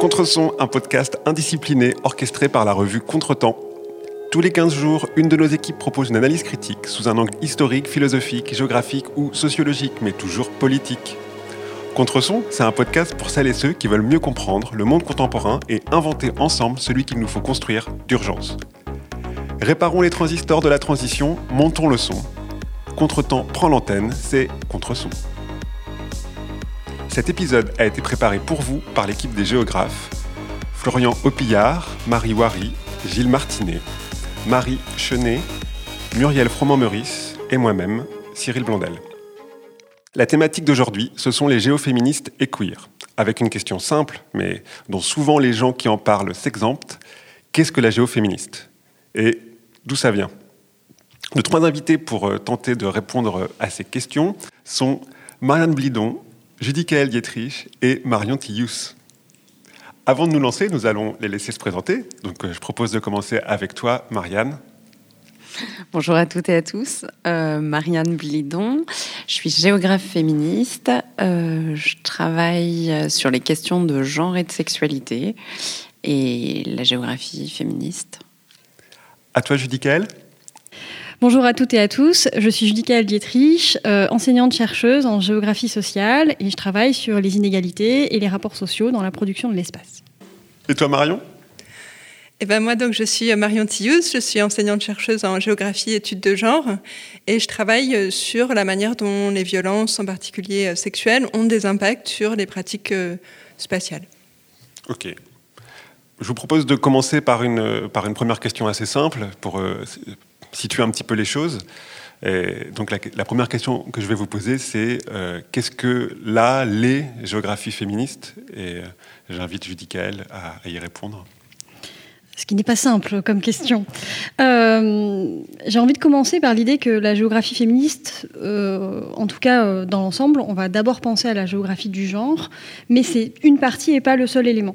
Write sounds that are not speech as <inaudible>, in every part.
Contreson, un podcast indiscipliné orchestré par la revue Contretemps. Tous les 15 jours, une de nos équipes propose une analyse critique sous un angle historique, philosophique, géographique ou sociologique, mais toujours politique. Contreson, c'est un podcast pour celles et ceux qui veulent mieux comprendre le monde contemporain et inventer ensemble celui qu'il nous faut construire d'urgence. Réparons les transistors de la transition, montons le son. Contretemps prend l'antenne, c'est Contreson. Cet épisode a été préparé pour vous par l'équipe des géographes. Florian Opillard, Marie Wary, Gilles Martinet, Marie Chenet, Muriel Froment-Meurice et moi-même, Cyril Blondel. La thématique d'aujourd'hui, ce sont les géoféministes et queer, avec une question simple, mais dont souvent les gens qui en parlent s'exemptent. Qu'est-ce que la géoféministe? Et d'où ça vient? Nos trois invités pour euh, tenter de répondre à ces questions sont Marianne Blidon, Judicaël Dietrich et Marion Tillous. Avant de nous lancer, nous allons les laisser se présenter. Donc, euh, je propose de commencer avec toi, Marianne. Bonjour à toutes et à tous. Euh, Marianne Blidon, je suis géographe féministe. Euh, je travaille sur les questions de genre et de sexualité et la géographie féministe. À toi, Judicaël. Bonjour à toutes et à tous, je suis Judica Dietrich, euh, enseignante-chercheuse en géographie sociale et je travaille sur les inégalités et les rapports sociaux dans la production de l'espace. Et toi Marion? Eh ben moi, donc, je suis Marion Tillous, je suis enseignante-chercheuse en géographie et études de genre, et je travaille sur la manière dont les violences, en particulier sexuelles, ont des impacts sur les pratiques euh, spatiales. Ok. Je vous propose de commencer par une, par une première question assez simple pour euh, situer un petit peu les choses. Donc la, première question que je vais vous poser, c'est euh, qu'est-ce que là, les géographies féministes? Et euh, j'invite Judicaël à, à, y répondre. Ce qui n'est pas simple comme question. Euh, j'ai envie de commencer par l'idée que la géographie féministe, en tout cas dans l'ensemble, on va d'abord penser à la géographie du genre, mais c'est une partie et pas le seul élément.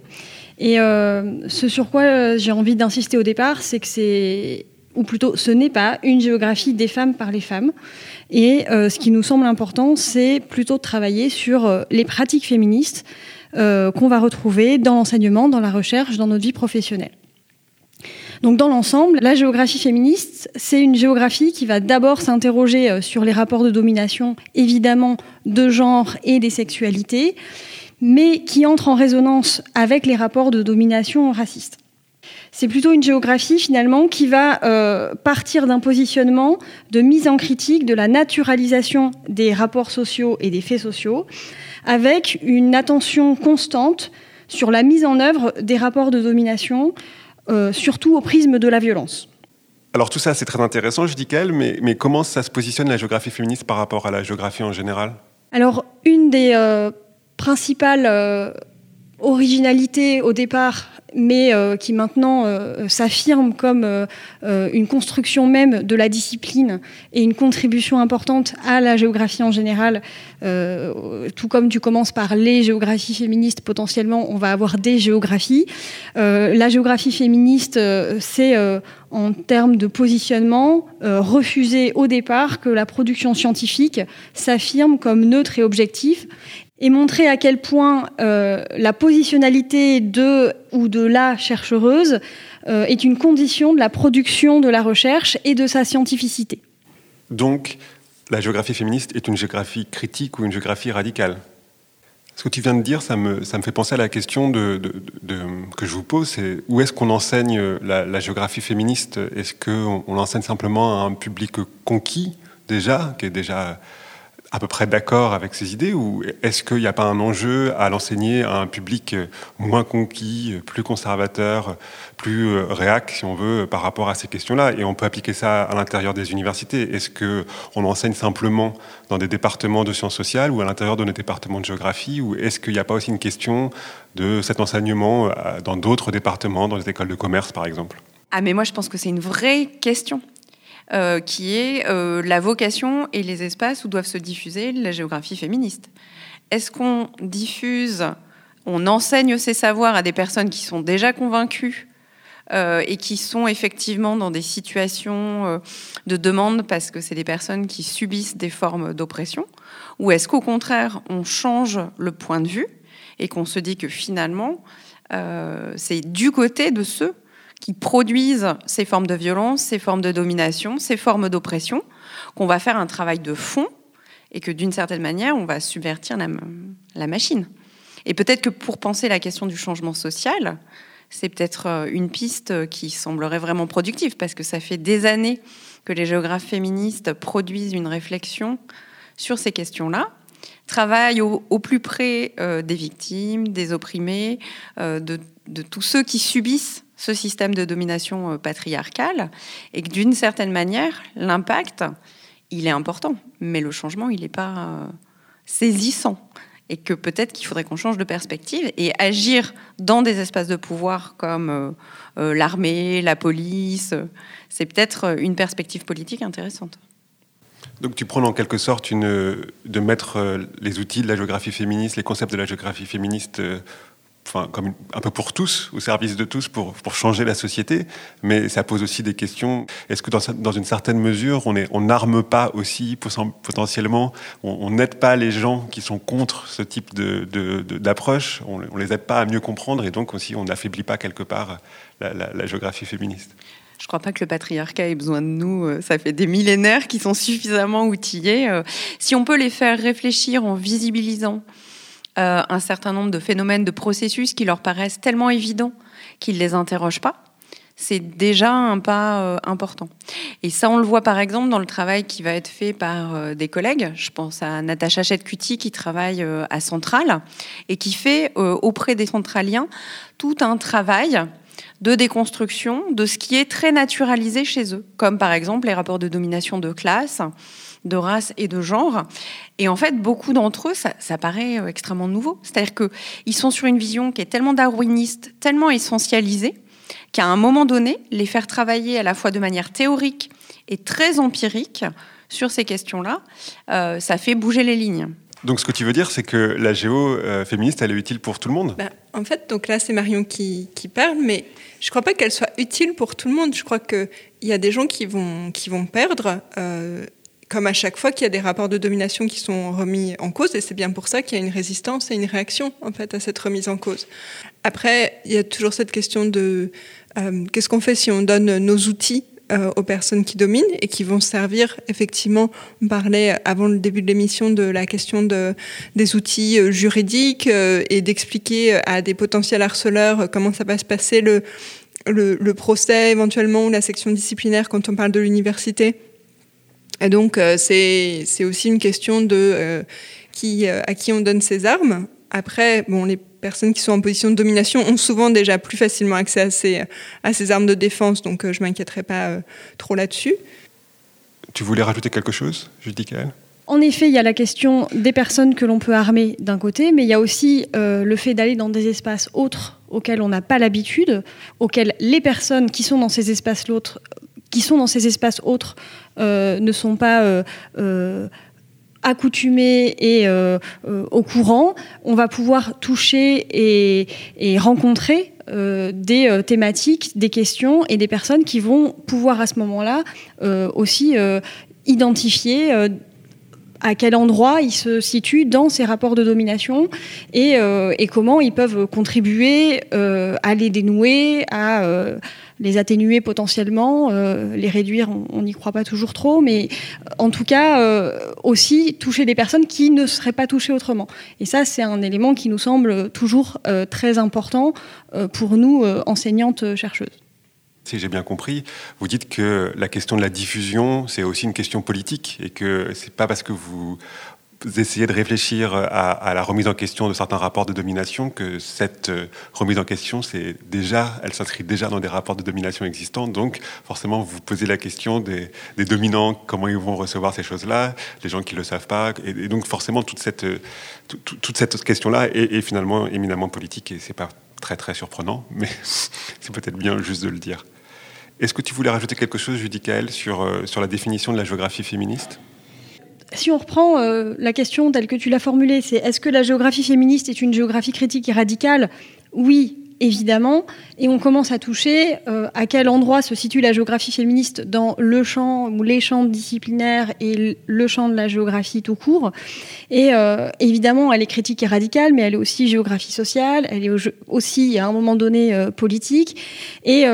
Et ce sur quoi j'ai envie d'insister au départ, c'est que c'est ou plutôt ce n'est pas une géographie des femmes par les femmes. Et euh, ce qui nous semble important, c'est plutôt de travailler sur euh, les pratiques féministes euh, qu'on va retrouver dans l'enseignement, dans la recherche, dans notre vie professionnelle. Donc dans l'ensemble, la géographie féministe, c'est une géographie qui va d'abord s'interroger sur les rapports de domination, évidemment, de genre et des sexualités, mais qui entre en résonance avec les rapports de domination racistes. C'est plutôt une géographie finalement qui va euh, partir d'un positionnement de mise en critique de la naturalisation des rapports sociaux et des faits sociaux, avec une attention constante sur la mise en œuvre des rapports de domination, euh, surtout au prisme de la violence. Alors tout ça c'est très intéressant, je dis qu'elle, mais, mais comment ça se positionne la géographie féministe par rapport à la géographie en général? Alors une des euh, principales originalités au départ mais euh, qui maintenant euh, s'affirme comme euh, une construction même de la discipline et une contribution importante à la géographie en général. tout comme tu commences par les géographies féministes, potentiellement, on va avoir des géographies. la géographie féministe, c'est en termes de positionnement, refuser au départ que la production scientifique s'affirme comme neutre et objectif et montrer à quel point euh, la positionnalité de ou de la chercheuse euh, est une condition de la production de la recherche et de sa scientificité. Donc, la géographie féministe est une géographie critique ou une géographie radicale? Ce que tu viens de dire, ça me, ça me fait penser à la question de, que je vous pose, c'est où est-ce qu'on enseigne la, la, géographie féministe? Est-ce qu'on on l'enseigne simplement à un public conquis déjà, qui est déjà à peu près d'accord avec ces idées ou est-ce qu'il n'y a pas un enjeu à l'enseigner à un public moins conquis, plus conservateur, plus euh, réac, si on veut, par rapport à ces questions-là? Et on peut appliquer ça à l'intérieur des universités. Est-ce qu'on enseigne simplement dans des départements de sciences sociales ou à l'intérieur de nos départements de géographie? Ou est-ce qu'il n'y a pas aussi une question de cet enseignement euh, dans d'autres départements, dans les écoles de commerce, par exemple? Ah mais moi je pense que c'est une vraie question. Euh, qui est euh, la vocation et les espaces où doivent se diffuser la géographie féministe. Est-ce qu'on diffuse, on enseigne ces savoirs à des personnes qui sont déjà convaincues euh, et qui sont effectivement dans des situations de demande parce que c'est des personnes qui subissent des formes d'oppression? Ou est-ce qu'au contraire, on change le point de vue et qu'on se dit que finalement, c'est du côté de ceux qui produisent ces formes de violence, ces formes de domination, ces formes d'oppression, qu'on va faire un travail de fond et que d'une certaine manière, on va subvertir la, machine. Et peut-être que pour penser la question du changement social, c'est peut-être euh, une piste qui semblerait vraiment productive, parce que ça fait des années que les géographes féministes produisent une réflexion sur ces questions-là, travaillent au, plus près euh, des victimes, des opprimés, euh, de, tous ceux qui subissent ce système de domination patriarcale, et que d'une certaine manière, l'impact, il est important, mais le changement, il n'est pas euh, saisissant. Et que peut-être qu'il faudrait qu'on change de perspective et agir dans des espaces de pouvoir comme euh, euh, l'armée, la police. C'est peut-être une perspective politique intéressante. Donc tu prends en quelque sorte une, de mettre les outils de la géographie féministe, les concepts de la géographie féministe enfin, comme un peu pour tous, au service de tous, pour, pour changer la société. Mais ça pose aussi des questions. Est-ce que dans, dans une certaine mesure, on n'arme on pas aussi potentiellement, on n'aide pas les gens qui sont contre ce type d'approche, de, de, on, on les aide pas à mieux comprendre et donc aussi on n'affaiblit pas quelque part la, la, la géographie féministe je ne crois pas que le patriarcat ait besoin de nous. Euh, ça fait des millénaires qui sont suffisamment outillés. Euh, si on peut les faire réfléchir en visibilisant euh, un certain nombre de phénomènes, de processus qui leur paraissent tellement évidents qu'ils ne les interrogent pas, c'est déjà un pas euh, important. Et ça, on le voit par exemple dans le travail qui va être fait par euh, des collègues. Je pense à Natacha Chetcuti qui travaille à Centrale et qui fait auprès des centraliens tout un travail de déconstruction de ce qui est très naturalisé chez eux, comme par exemple les rapports de domination de classe, de race et de genre. Et en fait, beaucoup d'entre eux, ça, paraît euh, extrêmement nouveau. C'est-à-dire qu'ils sont sur une vision qui est tellement darwiniste, tellement essentialisée, qu'à un moment donné, les faire travailler à la fois de manière théorique et très empirique sur ces questions-là, euh, ça fait bouger les lignes. Donc ce que tu veux dire, c'est que la géo euh, féministe, elle est utile pour tout le monde? Bah, En fait, donc là, c'est Marion qui, parle, mais je ne crois pas qu'elle soit utile pour tout le monde. Je crois qu'il y a des gens qui vont, qui vont perdre comme à chaque fois qu'il y a des rapports de domination qui sont remis en cause, et c'est bien pour ça qu'il y a une résistance et une réaction en fait à cette remise en cause. Après, il y a toujours cette question de euh, qu'est-ce qu'on fait si on donne nos outils euh, aux personnes qui dominent et qui vont servir effectivement. On parlait avant le début de l'émission de la question de, des outils euh, juridiques et d'expliquer à des potentiels harceleurs comment ça va se passer le, le, le procès éventuellement ou la section disciplinaire quand on parle de l'université et donc, euh, c'est aussi une question de euh, qui, euh, à qui on donne ses armes. Après, bon, les personnes qui sont en position de domination ont souvent déjà plus facilement accès à ces, à ces armes de défense, donc je ne m'inquiéterai pas trop là-dessus. Tu voulais rajouter quelque chose, Judy en effet, il y a la question des personnes que l'on peut armer d'un côté, mais il y a aussi le fait d'aller dans des espaces autres auxquels on n'a pas l'habitude, auxquels les personnes qui sont dans ces espaces l'autre qui sont dans ces espaces autres ne sont pas euh, euh, accoutumés et au courant, on va pouvoir toucher et, rencontrer des thématiques, des questions et des personnes qui vont pouvoir à ce moment-là aussi identifier à quel endroit ils se situent dans ces rapports de domination et, et comment ils peuvent contribuer à les dénouer, à les atténuer potentiellement, euh, les réduire, on n'y croit pas toujours trop, mais euh, en tout cas euh, aussi toucher des personnes qui ne seraient pas touchées autrement. Et ça, c'est un élément qui nous semble toujours très important pour nous, enseignantes chercheuses. Si j'ai bien compris, vous dites que la question de la diffusion, c'est aussi une question politique et que c'est pas parce que vous vous essayez de réfléchir à, la remise en question de certains rapports de domination, que cette euh, remise en question, c'est déjà, elle s'inscrit déjà dans des rapports de domination existants. Donc, forcément, vous posez la question des, dominants, comment ils vont recevoir ces choses-là, les gens qui ne le savent pas. Et, donc, forcément, toute cette, euh, toute cette question-là est, finalement éminemment politique et c'est pas très, très surprenant, <laughs> mais c'est peut-être bien juste de le dire. Est-ce que tu voulais rajouter quelque chose, Judy Kael, sur, euh, sur la définition de la géographie féministe? Si on reprend euh, la question telle que tu l'as formulée, c'est est-ce que la géographie féministe est une géographie critique et radicale? Oui, évidemment, et on commence à toucher euh, à quel endroit se situe la géographie féministe dans le champ ou les champs disciplinaires et le champ de la géographie tout court. Et euh, évidemment, elle est critique et radicale, mais elle est aussi géographie sociale, elle est aussi, à un moment donné, politique. Et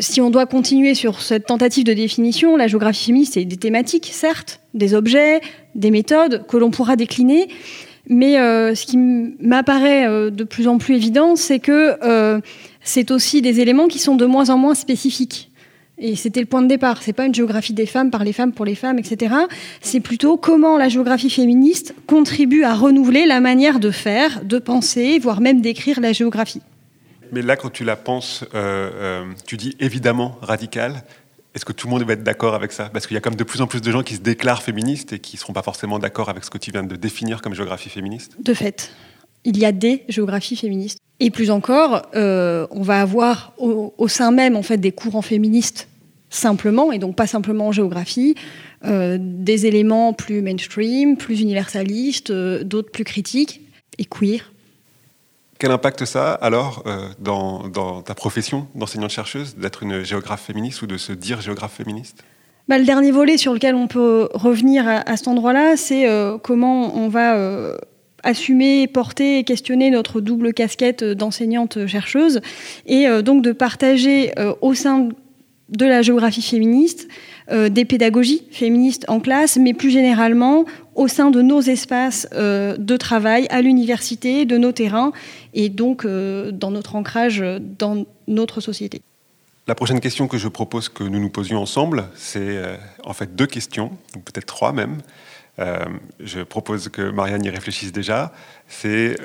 si on doit continuer sur cette tentative de définition, la géographie féministe, c'est des thématiques, certes, des objets, des méthodes que l'on pourra décliner. Mais euh, ce qui m'apparaît euh, de plus en plus évident, c'est que euh, c'est aussi des éléments qui sont de moins en moins spécifiques. Et c'était le point de départ. C'est pas une géographie des femmes par les femmes pour les femmes, etc. C'est plutôt comment la géographie féministe contribue à renouveler la manière de faire, de penser, voire même d'écrire la géographie. Mais là, quand tu la penses, tu dis évidemment radicale. Est-ce que tout le monde va être d'accord avec ça? Parce qu'il y a comme de plus en plus de gens qui se déclarent féministes et qui ne seront pas forcément d'accord avec ce que tu viens de définir comme géographie féministe. De fait, il y a des géographies féministes. Et plus encore, euh, on va avoir au, sein même en fait des courants féministes simplement, et donc pas simplement en géographie, euh, des éléments plus mainstream, plus universalistes, euh, d'autres plus critiques et queer. Quel impact ça alors euh, dans, ta profession d'enseignante-chercheuse d'être une géographe féministe ou de se dire géographe féministe? Bah, Le dernier volet sur lequel on peut revenir à, cet endroit-là, c'est euh, comment on va euh, assumer, porter et questionner notre double casquette d'enseignante-chercheuse et donc de partager au sein de la géographie féministe des pédagogies féministes en classe, mais plus généralement au sein de nos espaces de travail, à l'université, de nos terrains, et donc euh, dans notre ancrage dans notre société. La prochaine question que je propose que nous nous posions ensemble, c'est euh, en fait deux questions, peut-être trois même. Euh, je propose que Marianne y réfléchisse déjà. C'est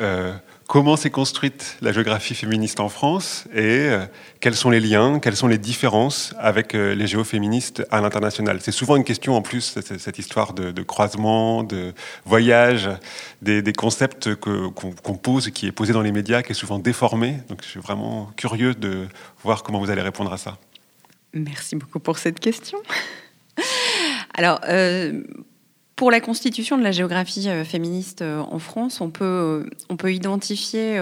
comment s'est construite la géographie féministe en France et euh, quels sont les liens, quelles sont les différences avec euh, les géoféministes à l'international? C'est souvent une question en plus, cette histoire de, croisement, de voyage, des, concepts qu'on pose, qui est posé dans les médias, qui est souvent déformé. Donc je suis vraiment curieux de voir comment vous allez répondre à ça. Merci beaucoup pour cette question. <laughs> Alors, euh, pour la constitution de la géographie euh, féministe euh, en France, on peut, euh, on peut identifier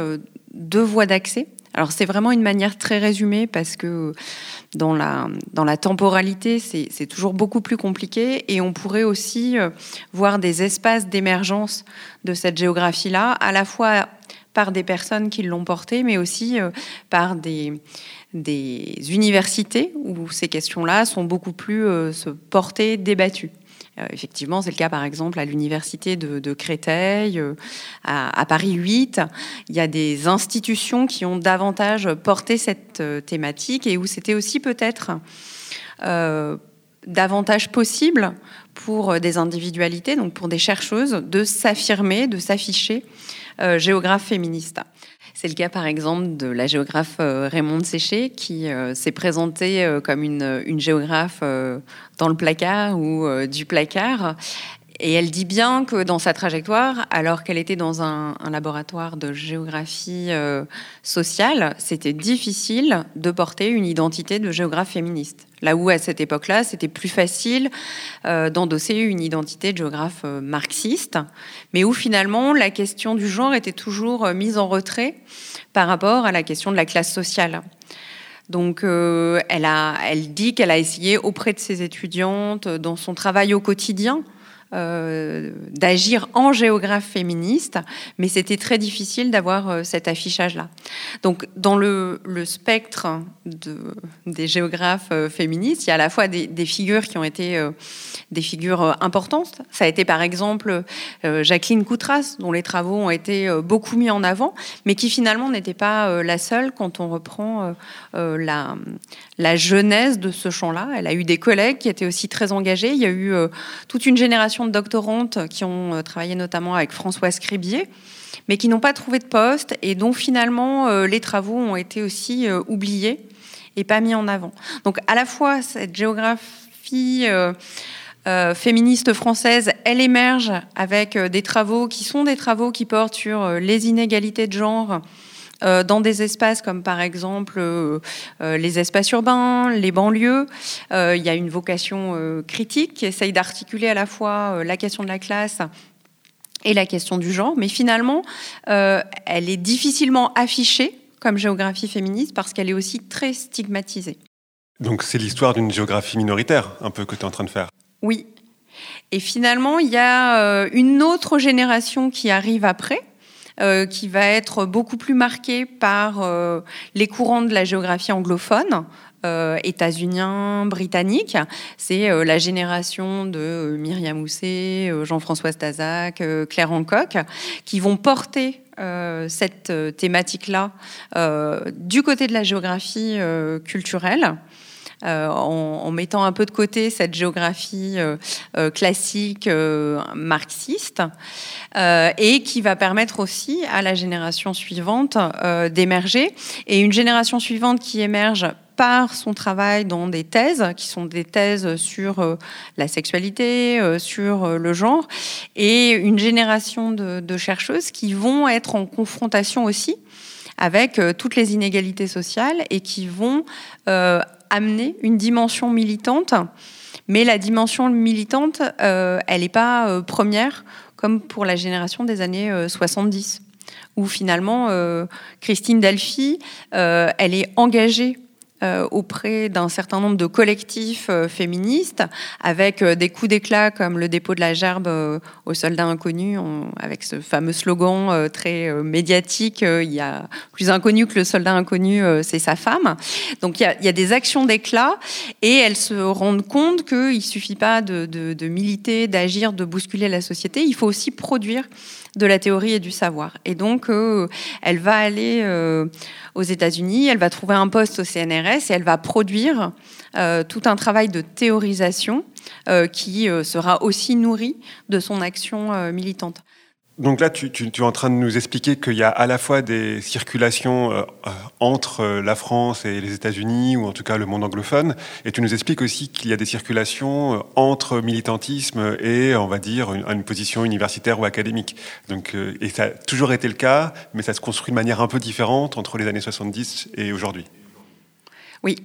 deux voies d'accès. Alors c'est vraiment une manière très résumée parce que dans la, dans la temporalité, c'est toujours beaucoup plus compliqué et on pourrait aussi voir des espaces d'émergence de cette géographie-là, à la fois par des personnes qui l'ont portée, mais aussi par des, des universités où ces questions-là sont beaucoup plus portées, débattues. Euh, effectivement, c'est le cas par exemple à l'université de, Créteil, euh, à, Paris 8. Il y a des institutions qui ont davantage porté cette euh, thématique et où c'était aussi peut-être davantage possible pour des individualités, donc pour des chercheuses, de s'affirmer, de s'afficher géographe féministe. C'est le cas par exemple de la géographe euh, Raymond Séché qui euh, s'est présentée euh, comme une, une géographe dans le placard ou du placard et elle dit bien que dans sa trajectoire, alors qu'elle était dans un, laboratoire de géographie euh, sociale, c'était difficile de porter une identité de géographe féministe. Là où à cette époque-là, c'était plus facile euh, d'endosser une identité de géographe euh, marxiste, mais où finalement la question du genre était toujours mise en retrait par rapport à la question de la classe sociale. Donc, elle, a, elle dit qu'elle a essayé auprès de ses étudiantes, dans son travail au quotidien, euh, d'agir en géographe féministe, mais c'était très difficile d'avoir euh, cet affichage-là. Donc, dans le, spectre de, des géographes euh, féministes, il y a à la fois des, figures qui ont été des figures importantes. Ça a été par exemple Jacqueline Coutras, dont les travaux ont été beaucoup mis en avant, mais qui finalement n'était pas la seule quand on reprend la genèse de ce champ-là. Elle a eu des collègues qui étaient aussi très engagés. Il y a eu toute une génération de doctorantes qui ont euh, travaillé notamment avec Françoise Cribier, mais qui n'ont pas trouvé de poste et dont finalement euh, les travaux ont été aussi euh, oubliés et pas mis en avant. Donc à la fois cette géographie féministe française, elle émerge avec des travaux qui sont des travaux qui portent sur les inégalités de genre euh, dans des espaces comme par exemple euh, euh, les espaces urbains, les banlieues. il y a une vocation critique qui essaye d'articuler à la fois la question de la classe et la question du genre, mais finalement, elle est difficilement affichée comme géographie féministe parce qu'elle est aussi très stigmatisée. Donc c'est l'histoire d'une géographie minoritaire, un peu que tu es en train de faire. Oui. Et finalement, il y a une autre génération qui arrive après, euh, qui va être beaucoup plus marquée par euh, les courants de la géographie anglophone, euh, états-uniens, britanniques. C'est la génération de Myriam Housset, Jean-François Stazac, Claire Hancock, qui vont porter cette thématique-là du côté de la géographie culturelle. En, mettant un peu de côté cette géographie classique marxiste et qui va permettre aussi à la génération suivante d'émerger. Et une génération suivante qui émerge par son travail dans des thèses, qui sont des thèses sur euh, la sexualité, euh, sur euh, le genre, et une génération de, chercheuses qui vont être en confrontation aussi avec toutes les inégalités sociales et qui vont amener une dimension militante. Mais la dimension militante, elle n'est pas première comme pour la génération des années 70 où finalement Christine Delphi, elle est engagée euh, auprès d'un certain nombre de collectifs euh, féministes, avec euh, des coups d'éclat comme le dépôt de la gerbe aux soldats inconnus, avec ce fameux slogan très médiatique, il y a plus inconnu que le soldat inconnu, c'est sa femme. Donc il y a, des actions d'éclat et elles se rendent compte qu'il ne suffit pas de militer, d'agir, de bousculer la société, il faut aussi produire de la théorie et du savoir. Et donc, euh, elle va aller euh, aux États-Unis, elle va trouver un poste au CNRS et elle va produire euh, tout un travail de théorisation qui sera aussi nourri de son action militante. Donc là, tu, es en train de nous expliquer qu'il y a à la fois des circulations euh, euh, entre euh, la France et les États-Unis, ou en tout cas le monde anglophone, et tu nous expliques aussi qu'il y a des circulations entre militantisme et, on va dire, une, une position universitaire ou académique. Donc, et ça a toujours été le cas, mais ça se construit de manière un peu différente entre les années 70 et aujourd'hui. Oui,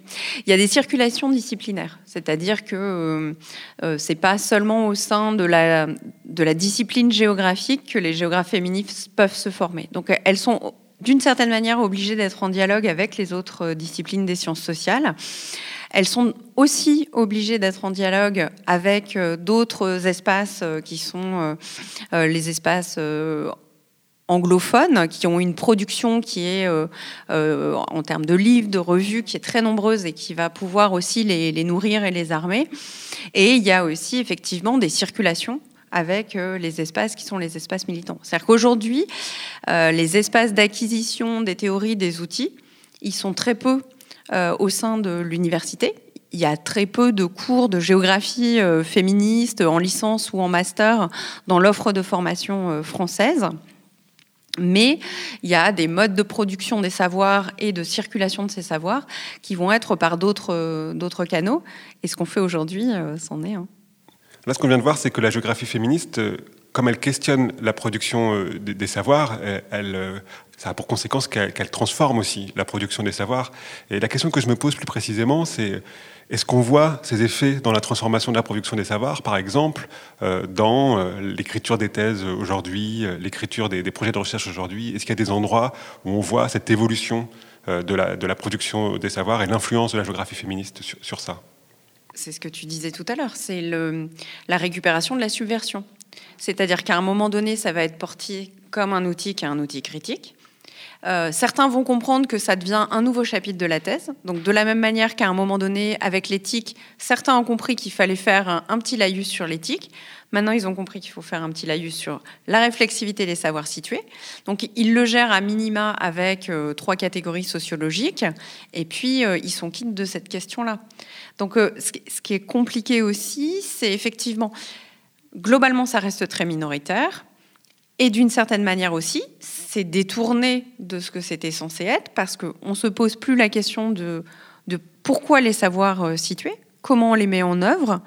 il y a des circulations disciplinaires, c'est-à-dire que euh, euh, c'est pas seulement au sein de la, de la discipline géographique que les géographes féministes peuvent se former. Donc elles sont d'une certaine manière obligées d'être en dialogue avec les autres euh, disciplines des sciences sociales. Elles sont aussi obligées d'être en dialogue avec d'autres espaces qui sont les espaces anglophones qui ont une production qui est, euh, euh, en termes de livres, de revues, qui est très nombreuse et qui va pouvoir aussi les, nourrir et les armer. Et il y a aussi effectivement des circulations avec euh, les espaces qui sont les espaces militants. C'est-à-dire qu'aujourd'hui, les espaces d'acquisition des théories, des outils, ils sont très peu au sein de l'université il y a très peu de cours de géographie féministe en licence ou en master dans l'offre de formation française. Mais il y a des modes de production des savoirs et de circulation de ces savoirs qui vont être par d'autres euh, canaux. Et ce qu'on fait aujourd'hui, euh, c'en est un. Là, ce qu'on vient de voir, c'est que la géographie féministe, euh, comme elle questionne la production des, savoirs, elle, ça a pour conséquence qu'elle transforme aussi la production des savoirs. Et la question que je me pose plus précisément, c'est est-ce qu'on voit ces effets dans la transformation de la production des savoirs, par exemple, euh, dans euh, l'écriture des thèses aujourd'hui, euh, l'écriture des, projets de recherche aujourd'hui? Est-ce qu'il y a des endroits où on voit cette évolution de, la, production des savoirs et l'influence de la géographie féministe sur, ça? C'est ce que tu disais tout à l'heure, c'est la récupération de la subversion. C'est-à-dire qu'à un moment donné, ça va être porté comme un outil qui est un outil critique. Euh, certains vont comprendre que ça devient un nouveau chapitre de la thèse. Donc, de la même manière qu'à un moment donné, avec l'éthique, certains ont compris qu'il fallait faire un, petit laïus sur l'éthique. Maintenant, ils ont compris qu'il faut faire un petit laïus sur la réflexivité des savoirs situés. Donc, ils le gèrent à minima avec euh, trois catégories sociologiques. Et puis, euh, ils sont quittes de cette question-là. Donc, ce qui est compliqué aussi, c'est effectivement, globalement, ça reste très minoritaire. Et d'une certaine manière aussi, c'est détourné de ce que c'était censé être, parce qu'on ne se pose plus la question de, pourquoi les savoirs euh, situés, comment on les met en œuvre.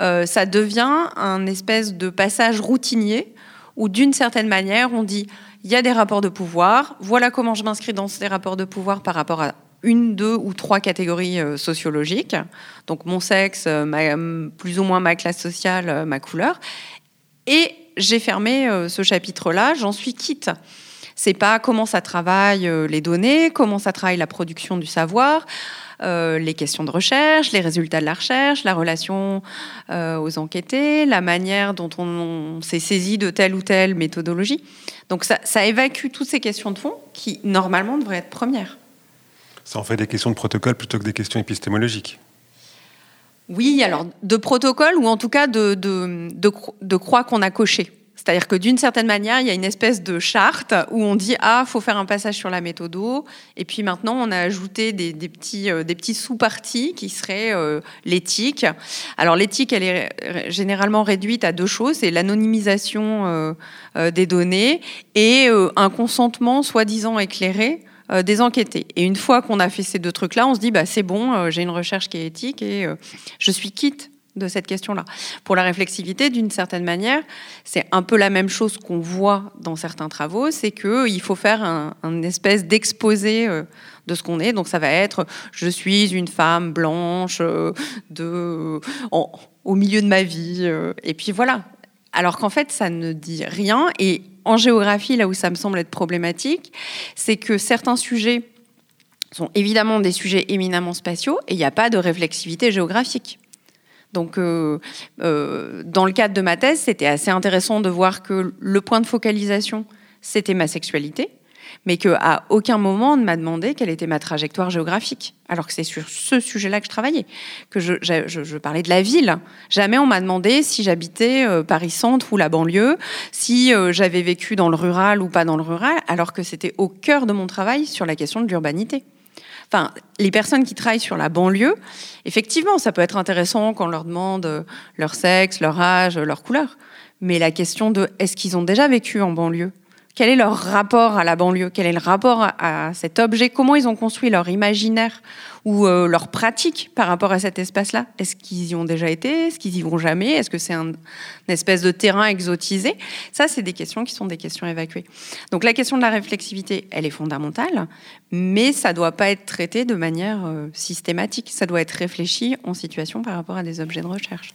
Euh, ça devient un espèce de passage routinier où d'une certaine manière, on dit, il y a des rapports de pouvoir, voilà comment je m'inscris dans ces rapports de pouvoir par rapport à une, deux ou trois catégories euh, sociologiques, donc mon sexe, plus ou moins ma classe sociale, ma couleur, et j'ai fermé euh, ce chapitre-là, j'en suis quitte. C'est pas comment ça travaille les données, comment ça travaille la production du savoir. les questions de recherche, les résultats de la recherche, la relation aux enquêtés, la manière dont on, s'est saisi de telle ou telle méthodologie. Donc ça, évacue toutes ces questions de fond qui, normalement, devraient être premières. Ça en fait des questions de protocole plutôt que des questions épistémologiques. Oui, alors de protocole ou en tout cas de, de, de, croix qu'on a cochées. C'est-à-dire que d'une certaine manière, il y a une espèce de charte où on dit ah, faut faire un passage sur la méthode, et puis maintenant on a ajouté des, des petits, euh, petits sous-parties qui seraient euh, l'éthique. Alors l'éthique, elle est généralement réduite à deux choses c'est l'anonymisation euh, des données et un consentement soi-disant éclairé euh, des enquêtés. Et une fois qu'on a fait ces deux trucs-là, on se dit bah c'est bon, euh, j'ai une recherche qui est éthique et euh, je suis quitte de cette question-là. Pour la réflexivité, d'une certaine manière, c'est un peu la même chose qu'on voit dans certains travaux, c'est qu'il faut faire un, espèce d'exposé de ce qu'on est. Donc ça va être je suis une femme blanche de, au milieu de ma vie. et puis voilà. Alors qu'en fait, ça ne dit rien. Et en géographie, là où ça me semble être problématique, c'est que certains sujets sont évidemment des sujets éminemment spatiaux et il n'y a pas de réflexivité géographique. Donc, euh, euh, dans le cadre de ma thèse, c'était assez intéressant de voir que le point de focalisation, c'était ma sexualité mais qu'à aucun moment on ne m'a demandé quelle était ma trajectoire géographique, alors que c'est sur ce sujet-là que je travaillais, que je, parlais de la ville. Jamais on m'a demandé si j'habitais euh, Paris-Centre ou la banlieue, si euh, j'avais vécu dans le rural ou pas dans le rural, alors que c'était au cœur de mon travail sur la question de l'urbanité. Enfin, les personnes qui travaillent sur la banlieue, effectivement, ça peut être intéressant quand on leur demande euh, leur sexe, leur âge, leur couleur. Mais la question de est-ce qu'ils ont déjà vécu en banlieue? Quel est leur rapport à la banlieue? Quel est le rapport à, cet objet? Comment ils ont construit leur imaginaire ou euh, leur pratique par rapport à cet espace-là? Est-ce qu'ils y ont déjà été? Est-ce qu'ils y vont jamais? Est-ce que c'est un, une espèce de terrain exotisé? Ça, c'est des questions qui sont des questions évacuées. Donc la question de la réflexivité, elle est fondamentale, mais ça ne doit pas être traité de manière euh, systématique. Ça doit être réfléchi en situation par rapport à des objets de recherche.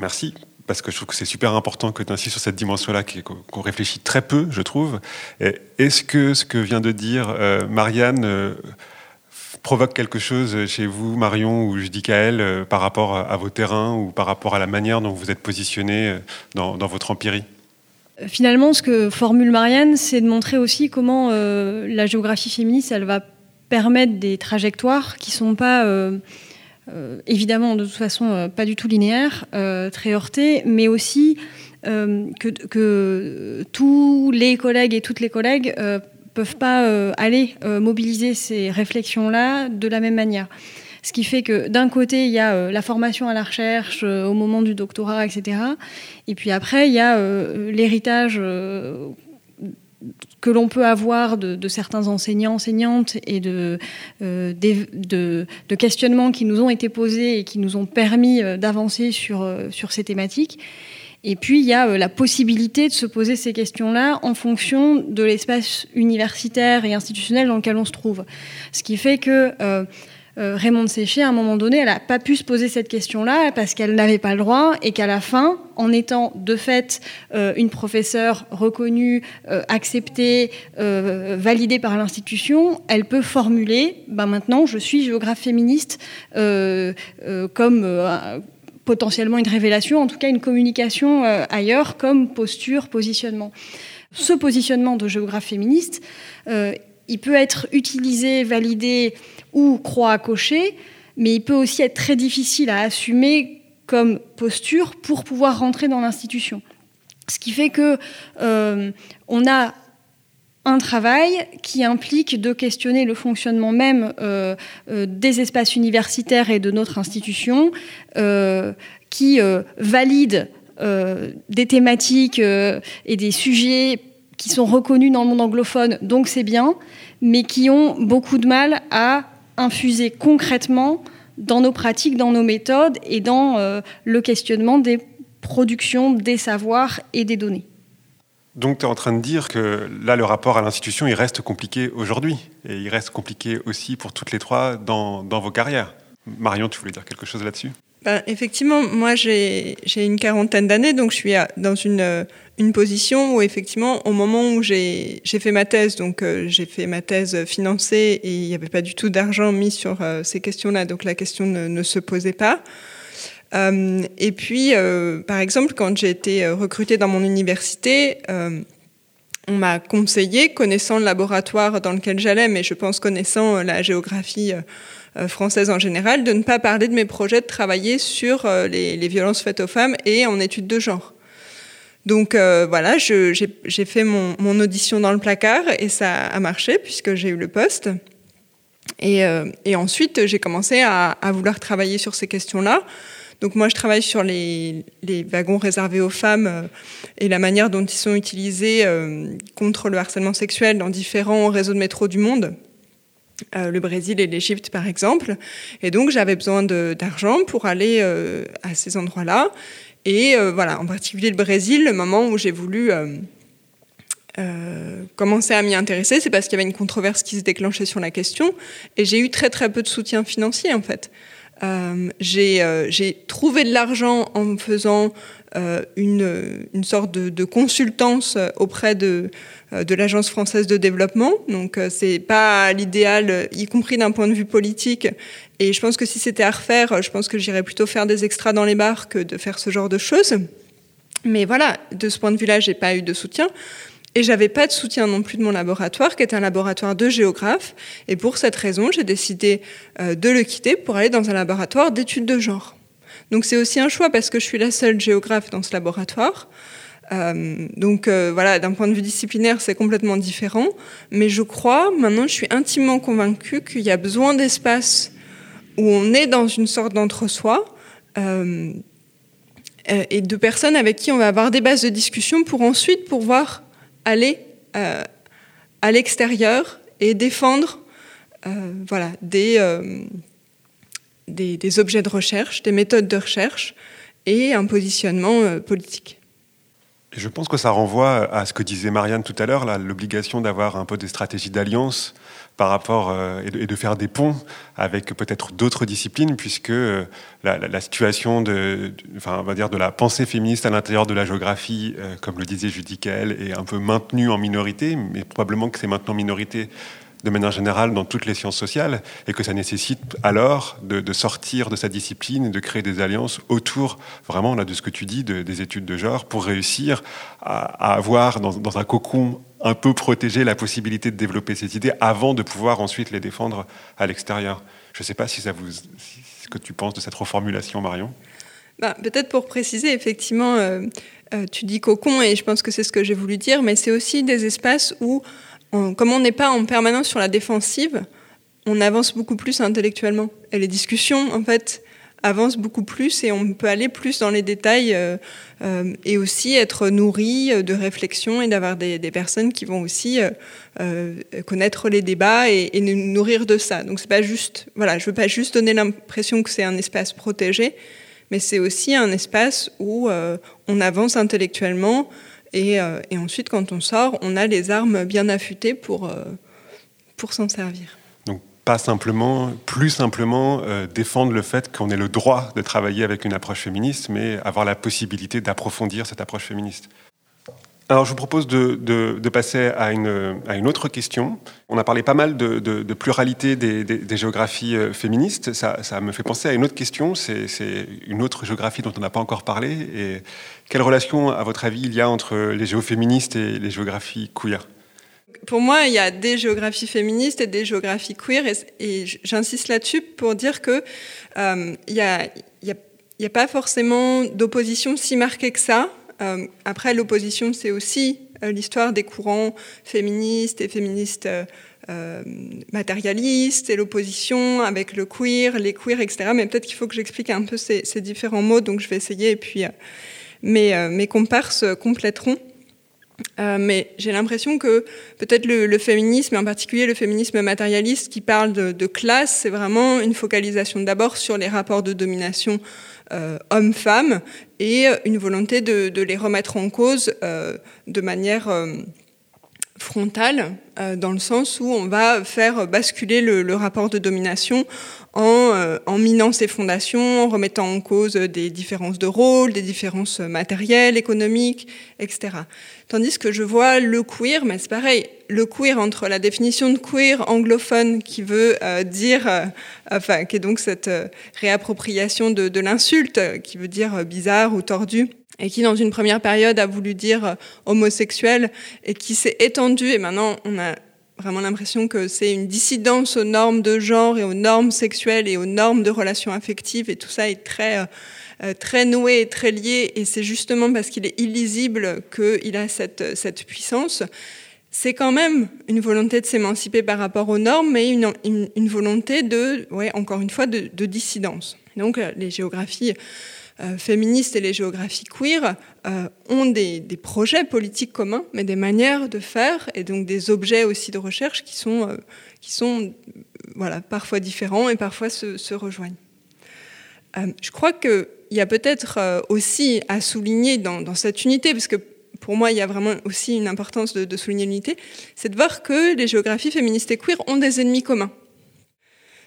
Merci parce que je trouve que c'est super important que tu insistes sur cette dimension-là qu'on réfléchit très peu, je trouve. Est-ce que ce que vient de dire euh, Marianne euh, provoque quelque chose chez vous, Marion ou Judicaël, euh, par rapport à, vos terrains ou par rapport à la manière dont vous êtes positionné dans, votre empirie Finalement, ce que formule Marianne, c'est de montrer aussi comment la géographie féministe, elle va permettre des trajectoires qui ne sont pas évidemment de toute façon euh, pas du tout linéaire, euh, très heurté, mais aussi que, tous les collègues et toutes les collègues peuvent pas aller mobiliser ces réflexions-là de la même manière. Ce qui fait que d'un côté, il y a la formation à la recherche au moment du doctorat, etc. Et puis après, il y a l'héritage que l'on peut avoir de, certains enseignants, enseignantes et de, euh, de, questionnements qui nous ont été posés et qui nous ont permis euh, d'avancer sur, euh, sur ces thématiques. Et puis, il y a la possibilité de se poser ces questions-là en fonction de l'espace universitaire et institutionnel dans lequel on se trouve. Ce qui fait que Raymond Séché, à un moment donné, elle n'a pas pu se poser cette question-là parce qu'elle n'avait pas le droit et qu'à la fin, en étant de fait euh, une professeure reconnue, euh, acceptée, validée par l'institution, elle peut formuler ben maintenant, je suis géographe féministe comme potentiellement une révélation, en tout cas une communication ailleurs comme posture, positionnement. Ce positionnement de géographe féministe, il peut être utilisé, validé ou croix à cocher, mais il peut aussi être très difficile à assumer comme posture pour pouvoir rentrer dans l'institution. Ce qui fait que euh, on a un travail qui implique de questionner le fonctionnement même euh, euh, des espaces universitaires et de notre institution, qui valide des thématiques et des sujets qui sont reconnus dans le monde anglophone, donc c'est bien, mais qui ont beaucoup de mal à infuser concrètement dans nos pratiques, dans nos méthodes et dans euh, le questionnement des productions, des savoirs et des données. Donc tu es en train de dire que là, le rapport à l'institution, il reste compliqué aujourd'hui. Et il reste compliqué aussi pour toutes les trois dans, dans vos carrières. Marion, tu voulais dire quelque chose là-dessus? Ben, Effectivement, moi j'ai une quarantaine d'années, donc je suis dans une, une position où effectivement, au moment où j'ai fait ma thèse, donc euh, j'ai fait ma thèse financée et il n'y avait pas du tout d'argent mis sur euh, ces questions-là, donc la question ne, se posait pas. Euh, et puis, par exemple, quand j'ai été recrutée dans mon université, on m'a conseillé, connaissant le laboratoire dans lequel j'allais, mais je pense connaissant la géographie française en général, de ne pas parler de mes projets, de travailler sur les, les violences faites aux femmes et en études de genre. Donc euh, voilà, j'ai fait mon, audition dans le placard et ça a marché puisque j'ai eu le poste. Et, euh, ensuite, j'ai commencé à, vouloir travailler sur ces questions-là. Donc moi, je travaille sur les, wagons réservés aux femmes euh, et la manière dont ils sont utilisés contre le harcèlement sexuel dans différents réseaux de métro du monde. Le Brésil et l'Égypte, par exemple. Et donc, j'avais besoin d'argent pour aller à ces endroits-là. Et euh, voilà, en particulier le Brésil, le moment où j'ai voulu euh, euh, commencer à m'y intéresser, c'est parce qu'il y avait une controverse qui se déclenchait sur la question. Et j'ai eu très très peu de soutien financier en fait. j'ai trouvé de l'argent en faisant une, une, sorte de, consultance auprès de, de l'Agence française de développement. Donc, c'est pas l'idéal, y compris d'un point de vue politique. Et je pense que si c'était à refaire, je pense que j'irais plutôt faire des extras dans les bars que de faire ce genre de choses. Mais voilà, de ce point de vue-là, j'ai pas eu de soutien. Et j'avais pas de soutien non plus de mon laboratoire, qui est un laboratoire de géographe. Et pour cette raison, j'ai décidé euh, de le quitter pour aller dans un laboratoire d'études de genre. Donc c'est aussi un choix parce que je suis la seule géographe dans ce laboratoire. Euh, donc euh, voilà, d'un point de vue disciplinaire, c'est complètement différent. Mais je crois, maintenant, je suis intimement convaincue qu'il y a besoin d'espace où on est dans une sorte d'entre-soi euh, et de personnes avec qui on va avoir des bases de discussion pour ensuite pouvoir aller à l'extérieur et défendre voilà, des, des, objets de recherche, des méthodes de recherche et un positionnement politique. Je pense que ça renvoie à ce que disait Marianne tout à l'heure, l'obligation d'avoir un peu des stratégies d'alliance par rapport euh, et, de, faire des ponts avec peut-être d'autres disciplines, puisque euh, la, situation de, enfin, on va dire de la pensée féministe à l'intérieur de la géographie, euh, comme le disait Judy est un peu maintenue en minorité, mais probablement que c'est maintenant minorité de manière générale dans toutes les sciences sociales et que ça nécessite alors de, sortir de sa discipline et de créer des alliances autour vraiment là, de ce que tu dis des études de genre pour réussir à, avoir dans, un cocon un peu protégé la possibilité de développer ces idées avant de pouvoir ensuite les défendre à l'extérieur. Je ne sais pas si ça vous, ce que tu penses de cette reformulation, Marion. Bah, Peut-être pour préciser, effectivement, euh, euh, tu dis cocon et je pense que c'est ce que j'ai voulu dire, mais c'est aussi des espaces où comme on n'est pas en permanence sur la défensive, on avance beaucoup plus intellectuellement. Et les discussions, en fait, avancent beaucoup plus et on peut aller plus dans les détails euh, euh, et aussi être nourri de réflexion et d'avoir des, personnes qui vont aussi euh, connaître les débats et, nous nourrir de ça. Donc c'est pas juste, voilà, je veux pas juste donner l'impression que c'est un espace protégé, mais c'est aussi un espace où on avance intellectuellement, euh, et, ensuite, quand on sort, on a les armes bien affûtées pour, euh, pour s'en servir. Donc, pas simplement, plus simplement euh, défendre le fait qu'on ait le droit de travailler avec une approche féministe, mais avoir la possibilité d'approfondir cette approche féministe. Alors, je vous propose de, de, passer à une, à une, autre question. On a parlé pas mal de, de pluralité des, des, géographies féministes. Ça, ça, me fait penser à une autre question. C'est une autre géographie dont on n'a pas encore parlé et quelle relation, à votre avis, il y a entre les géoféministes et les géographies queer? Pour moi, il y a des géographies féministes et des géographies queer, et, j'insiste là-dessus pour dire que euh, il n'y a, a, pas forcément d'opposition si marquée que ça. Euh, après, l'opposition, c'est aussi euh, l'histoire des courants féministes et féministes matérialistes, et l'opposition avec le queer, les queers, etc. Mais peut-être qu'il faut que j'explique un peu ces, différents mots, donc je vais essayer, et puis mais euh, mes comparses compléteront. Euh, mais j'ai l'impression que peut-être le, féminisme, et en particulier le féminisme matérialiste qui parle de, classe, c'est vraiment une focalisation d'abord sur les rapports de domination euh, homme-femme et une volonté de, les remettre en cause de manière frontale, dans le sens où on va faire basculer le rapport de domination en, euh, en, minant ses fondations, en remettant en cause des différences de rôle, des différences matérielles, économiques, etc. Tandis que je vois le queer, mais c'est pareil, le queer entre la définition de queer anglophone qui veut euh, dire, euh, enfin, qui est donc cette réappropriation de, de l'insulte, qui veut dire bizarre ou tordu, et qui dans une première période a voulu dire homosexuel, et qui s'est étendu, et maintenant on a vraiment l'impression que c'est une dissidence aux normes de genre et aux normes sexuelles et aux normes de relations affectives et tout ça est très euh, euh, très noué et très lié et c'est justement parce qu'il est illisible qu'il a cette, cette puissance. C'est quand même une volonté de s'émanciper par rapport aux normes, mais une, une, volonté de, ouais, encore une fois, de, de dissidence. Donc euh, les géographies euh, féministes et les géographies queer euh, ont des, projets politiques communs, mais des manières de faire et donc des objets aussi de recherche qui sont, euh, qui sont voilà, parfois différents et parfois se, rejoignent. Je crois qu'il y a peut-être aussi à souligner dans, cette unité, parce que pour moi, il y a vraiment aussi une importance de, de souligner l'unité, c'est de voir que les géographies féministes et queer ont des ennemis communs.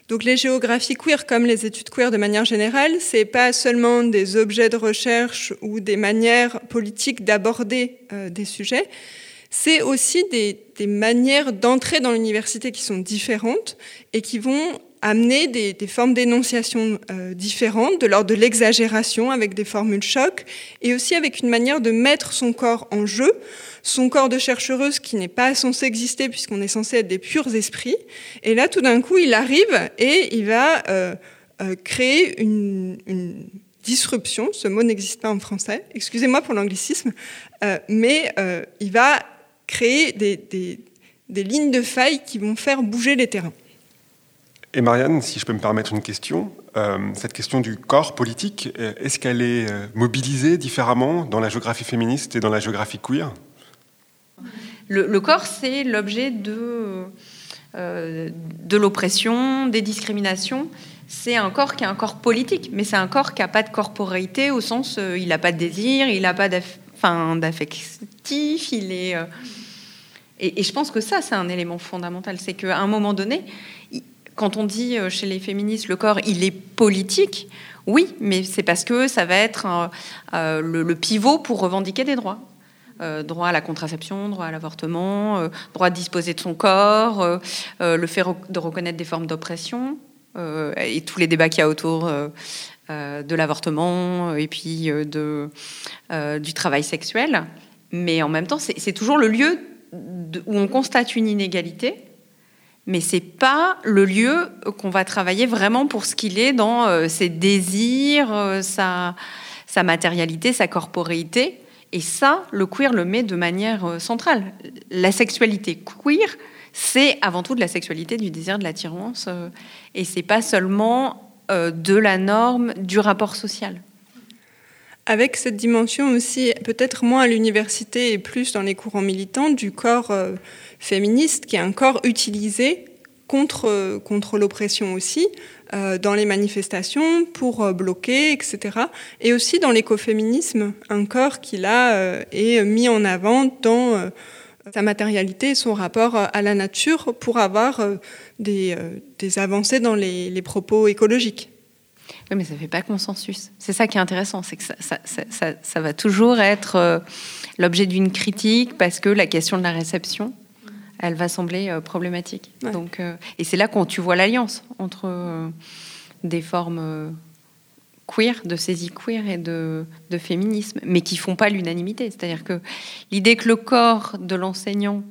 Donc les géographies queer, comme les études queer de manière générale, c'est pas seulement des objets de recherche ou des manières politiques d'aborder euh, des sujets, c'est aussi des, manières d'entrer dans l'université qui sont différentes et qui vont amener des, formes d'énonciation euh, différentes, de l'ordre de l'exagération avec des formules chocs, et aussi avec une manière de mettre son corps en jeu son corps de chercheuse qui n'est pas censé exister puisqu'on est censé être des purs esprits. Et là, tout d'un coup, il arrive et il va euh, euh, créer une, disruption. Ce mot n'existe pas en français. Excusez-moi pour l'anglicisme, mais il va créer des, des, lignes de faille qui vont faire bouger les terrains. Et Marianne, si je peux me permettre une question, cette question du corps politique, est-ce qu'elle est mobilisée différemment dans la géographie féministe et dans la géographie queer? Le, corps, c'est l'objet de, euh, de l'oppression, des discriminations. C'est un corps qui est un corps politique, mais c'est un corps qui n'a pas de corporéité au sens euh, il n'a pas de désir, il n'a pas d'affectif, il est. Euh, et, je pense que ça, c'est un élément fondamental. C'est qu'à un moment donné, quand on dit chez les féministes le corps, il est politique, oui, mais c'est parce que ça va être le, pivot pour revendiquer des droits. Euh, droit à la contraception, droit à l'avortement, euh, droit de disposer de son corps, euh, le fait de reconnaître des formes d'oppression et tous les débats qu'il y a autour de l'avortement et puis du travail sexuel. Mais en même temps, c'est toujours le lieu où on constate une inégalité, mais c'est pas le lieu qu'on va travailler vraiment pour ce qu'il est dans ses désirs, sa, sa matérialité, sa corporéité. Et ça, le queer le met de manière euh, centrale. La sexualité queer, c'est avant tout de la sexualité, du désir, de l'attirance, euh, et c'est pas seulement euh, de la norme, du rapport social. Avec cette dimension aussi, peut-être moins à l'université et plus dans les courants militants, du corps féministe, qui est un corps utilisé contre, contre l'oppression aussi, euh, dans les manifestations pour euh, bloquer, etc. Et aussi dans l'écoféminisme, un corps qui là euh, est mis en avant dans sa matérialité son rapport à la nature pour avoir des, des avancées dans les, propos écologiques. Oui, mais ça ne fait pas consensus. C'est ça qui est intéressant, c'est que ça, ça, ça, ça, va toujours être l'objet d'une critique parce que la question de la réception, elle va sembler euh, problématique. Donc, euh, et c'est là qu'on tu vois l'alliance entre euh, des formes queer, de saisie queer et de, féminisme, mais qui font pas l'unanimité. C'est-à-dire que l'idée que le corps de l'enseignant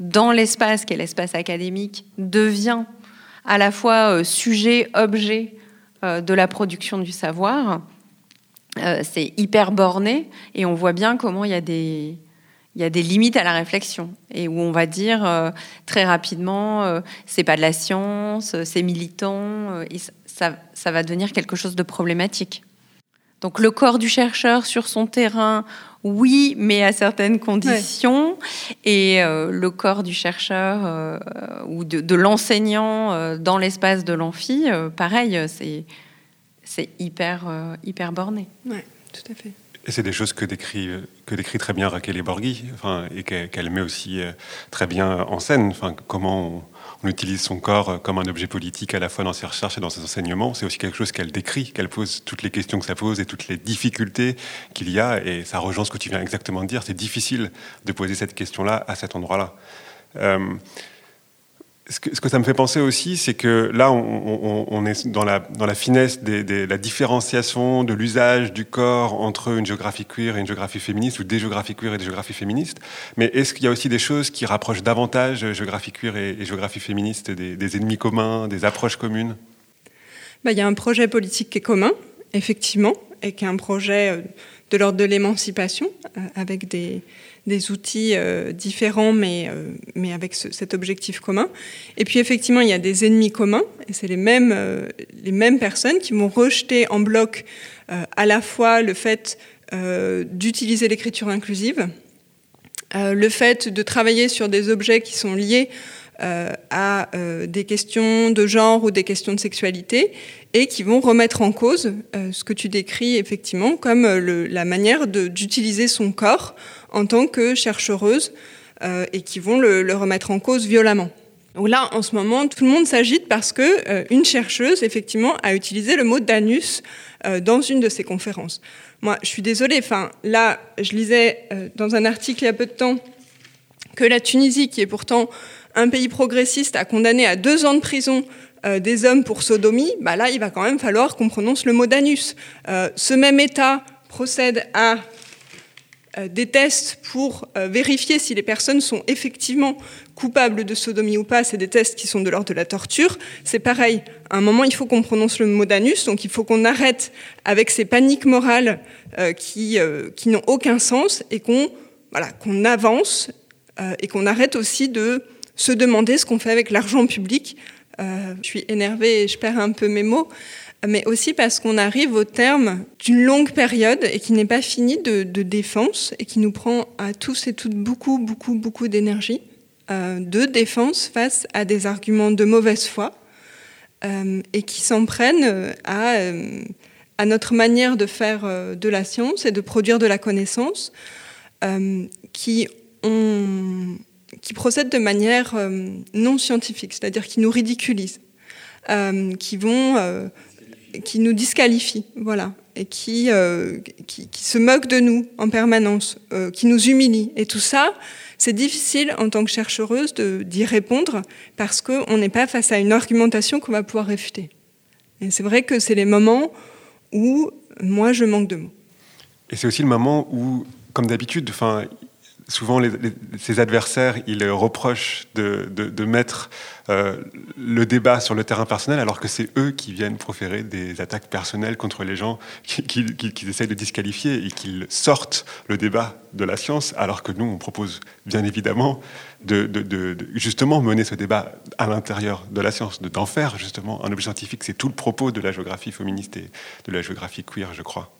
dans l'espace, qui est l'espace académique, devient à la fois sujet, objet de la production du savoir, c'est hyper borné et on voit bien comment il y a des, il y a des limites à la réflexion et où on va dire euh, très rapidement euh, c'est pas de la science, c'est militant, euh, et ça, ça, va devenir quelque chose de problématique. Donc le corps du chercheur sur son terrain, oui, mais à certaines conditions, et le corps du chercheur ou de, de l'enseignant dans l'espace de l'amphi, pareil, c'est c'est hyper hyper borné. Ouais, tout à fait. Et c'est des choses que décrit, que décrit très bien Raquel Borghi, enfin, et qu'elle met aussi très bien en scène. Enfin, comment on utilise son corps comme un objet politique à la fois dans ses recherches et dans ses enseignements. C'est aussi quelque chose qu'elle décrit, qu'elle pose toutes les questions que ça pose et toutes les difficultés qu'il y a. Et ça rejoint ce que tu viens exactement de dire. C'est difficile de poser cette question-là à cet endroit-là. Euh, ce que, ça me fait penser aussi, c'est que là, on, est dans la, finesse de la différenciation de l'usage du corps entre une géographie queer et une géographie féministe, ou des géographies queer et des géographies féministes. Mais est-ce qu'il y a aussi des choses qui rapprochent davantage géographie queer et, géographie féministe, des, ennemis communs, des approches communes? Bah, Il y a un projet politique qui est commun, effectivement, et qui est un projet euh, de l'ordre de l'émancipation, euh, avec des, des outils euh, différents, mais, euh, mais avec cet objectif commun. Et puis effectivement, il y a des ennemis communs, et c'est les mêmes, euh, les mêmes personnes qui vont rejeter en bloc à la fois le fait d'utiliser l'écriture inclusive, le fait de travailler sur des objets qui sont liés à des questions de genre ou des questions de sexualité et qui vont remettre en cause ce que tu décris effectivement comme la manière d'utiliser son corps en tant que chercheuse euh, et qui vont le, remettre en cause violemment. Donc là, en ce moment, tout le monde s'agite parce que euh, une chercheuse, effectivement, a utilisé le mot d'anus euh, dans une de ses conférences. Moi, je suis désolée. Enfin, là, je lisais dans un article il y a peu de temps que la Tunisie, qui est pourtant un pays progressiste, a condamné à deux ans de prison des hommes pour sodomie. Bah là, il va quand même falloir qu'on prononce le mot d'anus. ce même État procède à euh, des tests pour euh, vérifier si les personnes sont effectivement coupables de sodomie ou pas, c'est des tests qui sont de l'ordre de la torture. C'est pareil, à un moment, il faut qu'on prononce le mot d'anus, donc il faut qu'on arrête avec ces paniques morales euh, qui, n'ont aucun sens et qu'on avance et qu'on arrête aussi de se demander ce qu'on fait avec l'argent public. je suis énervée et je perds un peu mes mots mais aussi parce qu'on arrive au terme d'une longue période et qui n'est pas finie de, défense et qui nous prend à tous et toutes beaucoup, beaucoup, beaucoup d'énergie euh, de défense face à des arguments de mauvaise foi euh, et qui s'en prennent à, euh, à, notre manière de faire de la science et de produire de la connaissance qui, ont, qui procèdent de manière non scientifique, c'est-à-dire qui nous ridiculisent. qui vont qui nous disqualifie, voilà, et qui, euh, qui, se moque de nous en permanence, euh, qui nous humilie. Et tout ça, c'est difficile en tant que chercheuse d'y répondre parce qu'on n'est pas face à une argumentation qu'on va pouvoir réfuter. Et c'est vrai que c'est les moments où moi je manque de mots. Et c'est aussi le moment où, comme d'habitude, souvent ses adversaires, ils reprochent de, de, mettre euh, le débat sur le terrain personnel, alors que c'est eux qui viennent proférer des attaques personnelles contre les gens qu'ils qui, qui, essayent de disqualifier et qu'ils sortent le débat de la science, alors que nous, on propose bien évidemment de, de justement mener ce débat à l'intérieur de la science, d'en faire justement un objet scientifique. C'est tout le propos de la géographie féministe et de la géographie queer, je crois.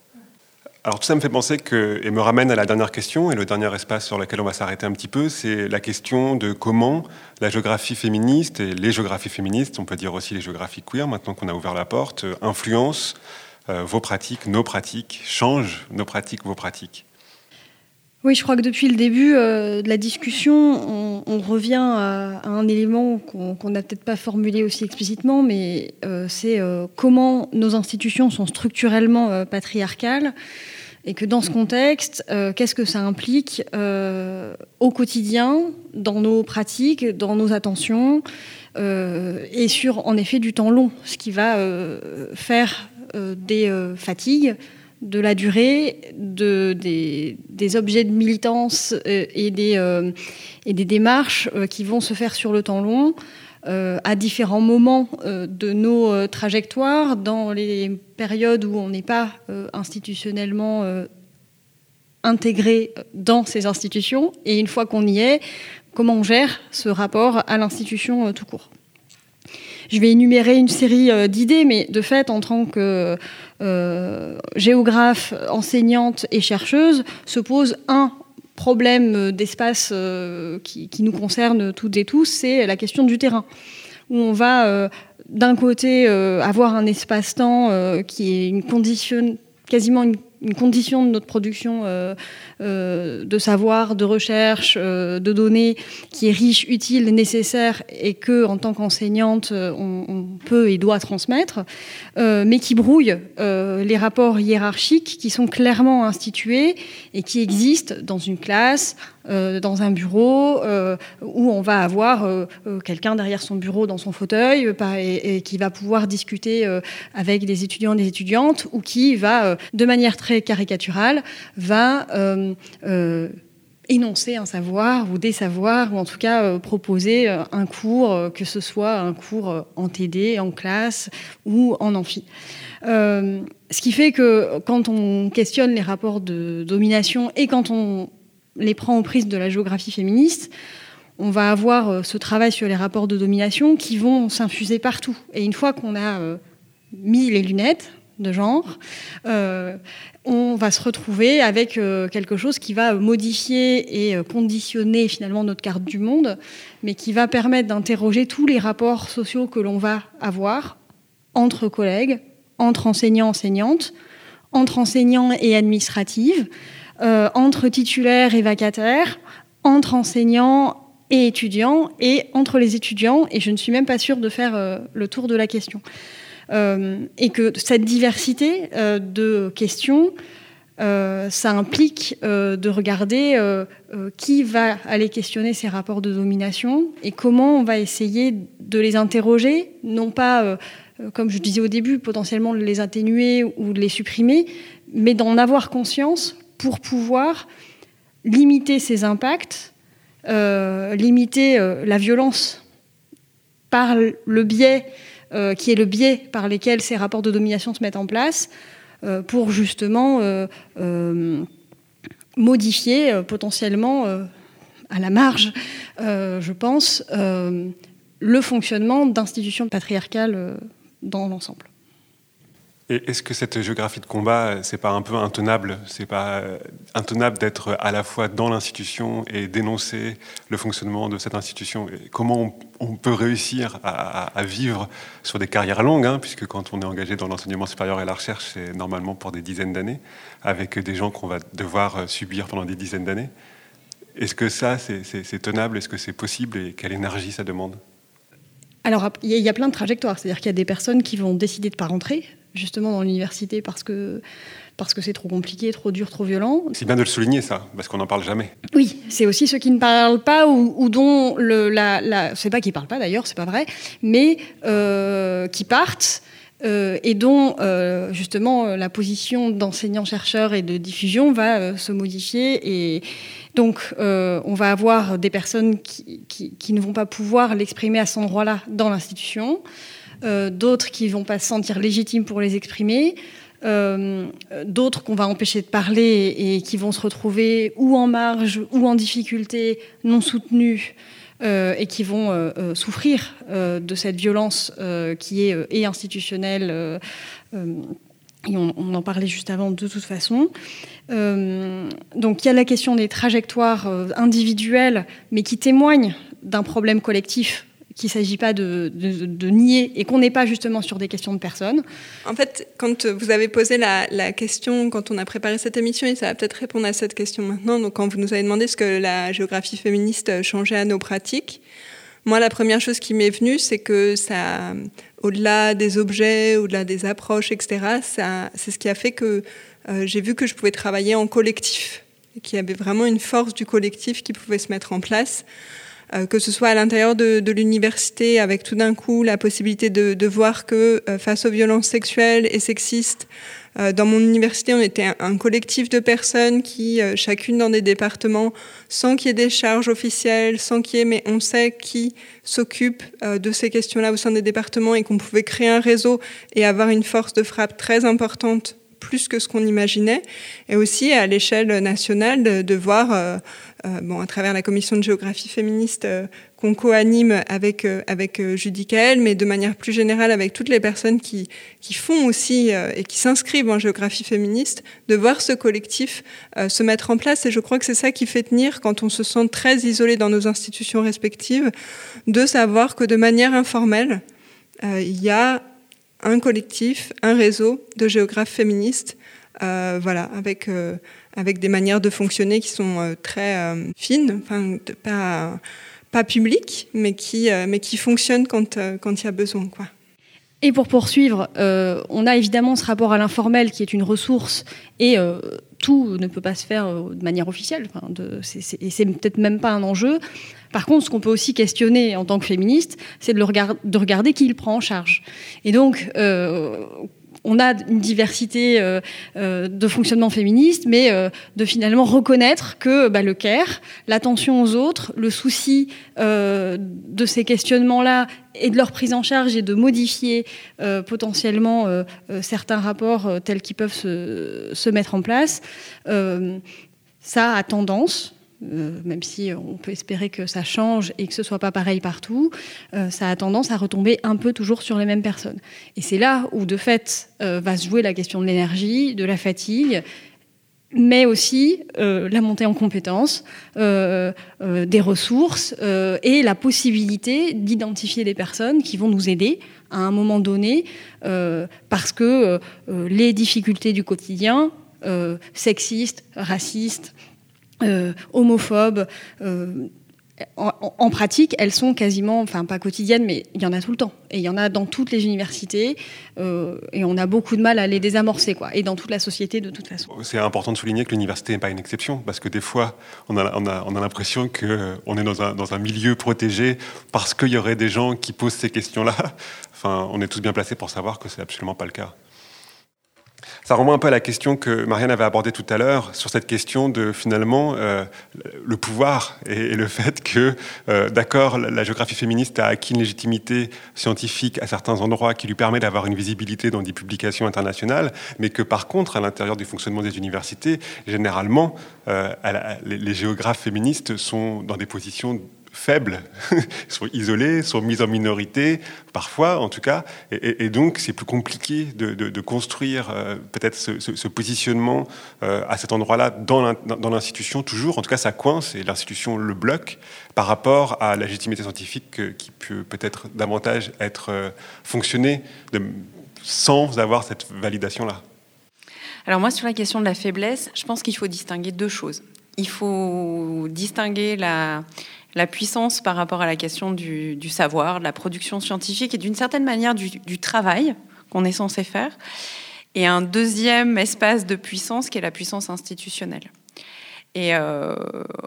Alors tout ça me fait penser et me ramène à la dernière question, et le dernier espace sur lequel on va s'arrêter un petit peu, c'est la question de comment la géographie féministe, et les géographies féministes, on peut dire aussi les géographies queer, maintenant qu'on a ouvert la porte, influencent euh, vos pratiques, nos pratiques, changent nos pratiques, vos pratiques. Oui, je crois que depuis le début euh, de la discussion, on, revient à, un élément qu'on n'a peut-être pas formulé aussi explicitement, mais euh, c'est comment nos institutions sont structurellement patriarcales et que dans ce contexte, euh, qu'est-ce que ça implique euh, au quotidien, dans nos pratiques, dans nos attentions, euh, et sur en effet du temps long, ce qui va faire des fatigues, de la durée, de, des, des objets de militance et des, et des démarches qui vont se faire sur le temps long. Euh, à différents moments euh, de nos euh, trajectoires, dans les périodes où on n'est pas institutionnellement intégré dans ces institutions, et une fois qu'on y est, comment on gère ce rapport à l'institution tout court? Je vais énumérer une série d'idées, mais de fait, en tant que géographe, enseignante et chercheuse, se pose un problème d'espace euh, qui, nous concerne toutes et tous, c'est la question du terrain, où on va euh, d'un côté euh, avoir un espace-temps qui est une condition, quasiment une condition de notre production euh, euh, de savoir, de recherche, euh, de données qui est riche, utile, nécessaire et que, en tant qu'enseignante, on, on, peut et doit transmettre, mais qui brouille les rapports hiérarchiques qui sont clairement institués et qui existent dans une classe, dans un bureau, où on va avoir quelqu'un derrière son bureau dans son fauteuil et, qui va pouvoir discuter avec des étudiants des étudiantes ou qui va, de manière très caricaturale, va euh, euh, énoncer un savoir ou des savoirs, ou en tout cas euh, proposer un cours, que ce soit un cours en TD, en classe ou en amphi. ce qui fait que quand on questionne les rapports de domination et quand on les prend en prise de la géographie féministe, on va avoir ce travail sur les rapports de domination qui vont s'infuser partout. Et une fois qu'on a mis les lunettes, de genre, euh, on va se retrouver avec euh, quelque chose qui va modifier et euh, conditionner finalement notre carte du monde, mais qui va permettre d'interroger tous les rapports sociaux que l'on va avoir entre collègues, entre enseignants, enseignantes, entre enseignants et administratives, entre titulaires et vacataires, entre enseignants et étudiants, et entre les étudiants, et je ne suis même pas sûre de faire le tour de la question. Euh, et que cette diversité euh, de questions, euh, ça implique de regarder qui va aller questionner ces rapports de domination et comment on va essayer de les interroger, non pas, comme je disais au début, potentiellement de les atténuer ou de les supprimer, mais d'en avoir conscience pour pouvoir limiter ces impacts, limiter la violence par le biais euh, qui est le biais par lesquels ces rapports de domination se mettent en place, euh, pour justement euh, modifier potentiellement à la marge, je pense, le fonctionnement d'institutions patriarcales dans l'ensemble. Et est-ce que cette géographie de combat, c'est pas un peu intenable C'est pas euh, intenable d'être à la fois dans l'institution et dénoncer le fonctionnement de cette institution? Comment on, peut réussir à, vivre sur des carrières longues, hein, puisque quand on est engagé dans l'enseignement supérieur et la recherche, c'est normalement pour des dizaines d'années, avec des gens qu'on va devoir euh, subir pendant des dizaines d'années. Est-ce que ça, c'est tenable? Est-ce que c'est possible? Et quelle énergie ça demande? Alors, il y, a plein de trajectoires. C'est-à-dire qu'il y a des personnes qui vont décider de ne pas rentrer, justement, dans l'université parce que parce que c'est trop compliqué, trop dur, trop violent. C'est bien de le souligner, ça, parce qu'on n'en parle jamais. Oui, c'est aussi ceux qui ne parlent pas ou, dont le, la, la c'est pas qu'ils parlent pas d'ailleurs, c'est pas vrai, mais euh, qui partent. Euh, et dont justement justement la position d'enseignant-chercheur et de diffusion va se modifier et, donc, euh, on va avoir des personnes qui, ne vont pas pouvoir l'exprimer à cet endroit-là dans l'institution, euh, d'autres qui vont pas se sentir légitimes pour les exprimer, euh, d'autres qu'on va empêcher de parler et qui vont se retrouver ou en marge ou en difficulté, non soutenus. et qui vont souffrir de cette violence qui est institutionnelle et on, en parlait juste avant de toute façon. Euh, donc il y a la question des trajectoires euh, individuelles, mais qui témoignent d'un problème collectif qu'il ne s'agit pas de, nier et qu'on n'est pas justement sur des questions de personnes. En fait, quand vous avez posé la, question, quand on a préparé cette émission, et ça va peut-être répondre à cette question maintenant, donc quand vous nous avez demandé ce que la géographie féministe changeait à nos pratiques, moi, la première chose qui m'est venue, c'est que ça, au-delà des objets, au-delà des approches, etc., c'est ce qui a fait que euh, j'ai vu que je pouvais travailler en collectif, qu'il y avait vraiment une force du collectif qui pouvait se mettre en place, que ce soit à l'intérieur de, l'université, avec tout d'un coup la possibilité de, voir que euh, face aux violences sexuelles et sexistes, euh, dans mon université, on était un, collectif de personnes qui, euh, chacune dans des départements, sans qu'il y ait des charges officielles, sans qu'il y ait, mais on sait qui s'occupe euh, de ces questions-là au sein des départements et qu'on pouvait créer un réseau et avoir une force de frappe très importante plus que ce qu'on imaginait, et aussi à l'échelle nationale de, voir euh, bon, à travers la commission de géographie féministe euh, qu'on co-anime avec, euh, avec Judy Kael, mais de manière plus générale avec toutes les personnes qui, qui font aussi et qui s'inscrivent en géographie féministe, de voir ce collectif se mettre en place. Et je crois que c'est ça qui fait tenir quand on se sent très isolé dans nos institutions respectives, de savoir que de manière informelle, il y a un collectif, un réseau de géographes féministes voilà, avec, avec des manières de fonctionner qui sont très fines, enfin, pas, pas publiques, mais qui, mais qui fonctionnent quand il y a besoin. Quoi. Et pour poursuivre, euh, on a évidemment ce rapport à l'informel qui est une ressource et euh, tout ne peut pas se faire euh, de manière officielle. Enfin, de, et c'est peut-être même pas un enjeu. Par contre, ce qu'on peut aussi questionner en tant que féministe, c'est de, de, regarder qui il prend en charge. Et donc, on a une diversité euh, euh, de fonctionnement féministe, mais euh, de finalement reconnaître que bah, le care, l'attention aux autres, le souci de ces questionnements-là et de leur prise en charge et de modifier potentiellement certains rapports tels qu'ils peuvent se, se, mettre en place, ça a tendance, euh, même si on peut espérer que ça change et que ce soit pas pareil partout, euh, ça a tendance à retomber un peu toujours sur les mêmes personnes. Et c'est là où, de fait, euh, va se jouer la question de l'énergie, de la fatigue, mais aussi la montée en compétences, des ressources et la possibilité d'identifier des personnes qui vont nous aider à un moment donné, parce que les difficultés du quotidien, sexistes, racistes, homophobes. Euh, en, pratique, elles sont quasiment, enfin pas quotidiennes, mais il y en a tout le temps. Et il y en a dans toutes les universités, euh, et on a beaucoup de mal à les désamorcer, quoi. Et dans toute la société, de toute façon. C'est important de souligner que l'université n'est pas une exception, parce que des fois, on a l'impression qu'on est dans un, dans un milieu protégé parce qu'il y aurait des gens qui posent ces questions-là. <laughs> Enfin, on est tous bien placés pour savoir que c'est absolument pas le cas. Ça renvoie un peu à la question que Marianne avait abordée tout à l'heure sur cette question de finalement euh, le pouvoir et, le fait que, euh, d'accord, la, géographie féministe a acquis une légitimité scientifique à certains endroits qui lui permet d'avoir une visibilité dans des publications internationales, mais que par contre, à l'intérieur du fonctionnement des universités, généralement, euh, les géographes féministes sont dans des positions faibles, <laughs> sont isolés, sont mis en minorité, parfois en tout cas, et, donc c'est plus compliqué de, construire euh, peut-être ce, positionnement euh, à cet endroit-là dans l'institution toujours. En tout cas, ça coince et l'institution le bloque par rapport à la légitimité scientifique qui peut peut-être davantage être euh, fonctionnée sans avoir cette validation-là. Alors moi, sur la question de la faiblesse, je pense qu'il faut distinguer deux choses. Il faut distinguer la, la puissance par rapport à la question du, savoir, de la production scientifique et d'une certaine manière du, travail qu'on est censé faire. Et un deuxième espace de puissance qui est la puissance institutionnelle. Et euh,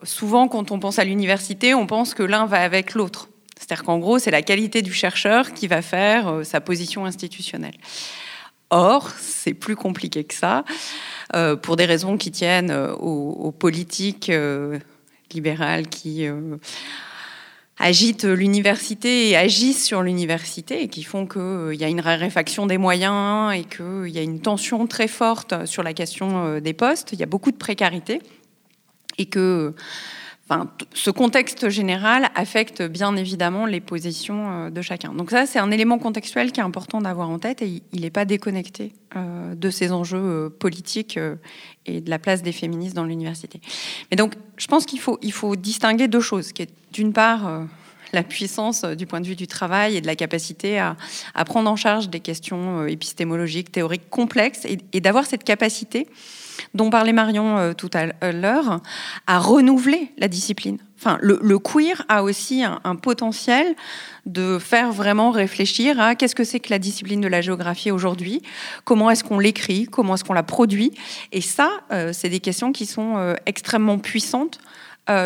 souvent, quand on pense à l'université, on pense que l'un va avec l'autre. C'est-à-dire qu'en gros, c'est la qualité du chercheur qui va faire euh, sa position institutionnelle. Or, c'est plus compliqué que ça, euh, pour des raisons qui tiennent aux, politiques libérales qui euh, agitent l'université et agissent sur l'université et qui font qu'il euh, y a une raréfaction des moyens et qu'il y a une tension très forte sur la question euh, des postes. Il y a beaucoup de précarité et que ce contexte général affecte bien évidemment les positions euh, de chacun. Donc ça, c'est un élément contextuel qui est important d'avoir en tête et il n'est pas déconnecté euh, de ces enjeux euh, politiques et de la place des féministes dans l'université. Mais donc, je pense qu'il faut, il faut distinguer deux choses, qui est d'une part la puissance du point de vue du travail et de la capacité à, prendre en charge des questions épistémologiques, théoriques complexes et d'avoir cette capacité dont parlait Marion euh, tout à l'heure, à renouveler la discipline. Enfin, le, queer a aussi un, potentiel de faire vraiment réfléchir à qu'est-ce que c'est que la discipline de la géographie aujourd'hui, comment est-ce qu'on l'écrit, comment est-ce qu'on la produit. Et ça, euh, c'est des questions qui sont euh, extrêmement puissantes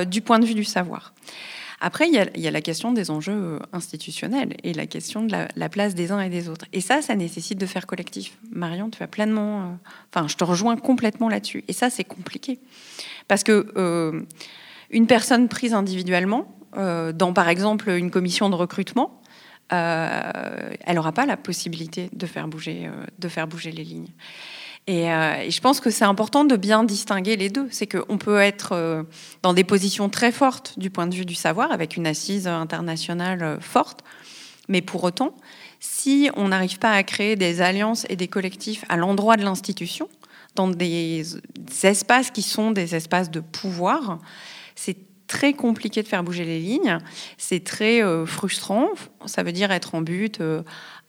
du point de vue du savoir. Après, il y, a, la question des enjeux euh, institutionnels et la question de la, place des uns et des autres. Et ça, ça nécessite de faire collectif. Marion, tu as pleinement... Euh, enfin, je te rejoins complètement là-dessus. Et ça, c'est compliqué. Parce que euh, une personne prise individuellement, dans par exemple une commission de recrutement, elle n'aura pas la possibilité de faire bouger, de faire bouger les lignes. Euh, et, je pense que c'est important de bien distinguer les deux. C'est qu'on peut être euh, dans des positions très fortes du point de vue du savoir, avec une assise internationale euh, forte, mais pour autant, si on n'arrive pas à créer des alliances et des collectifs à l'endroit de l'institution, dans des espaces qui sont des espaces de pouvoir, c'est très compliqué de faire bouger les lignes, c'est très frustrant, ça veut dire être en but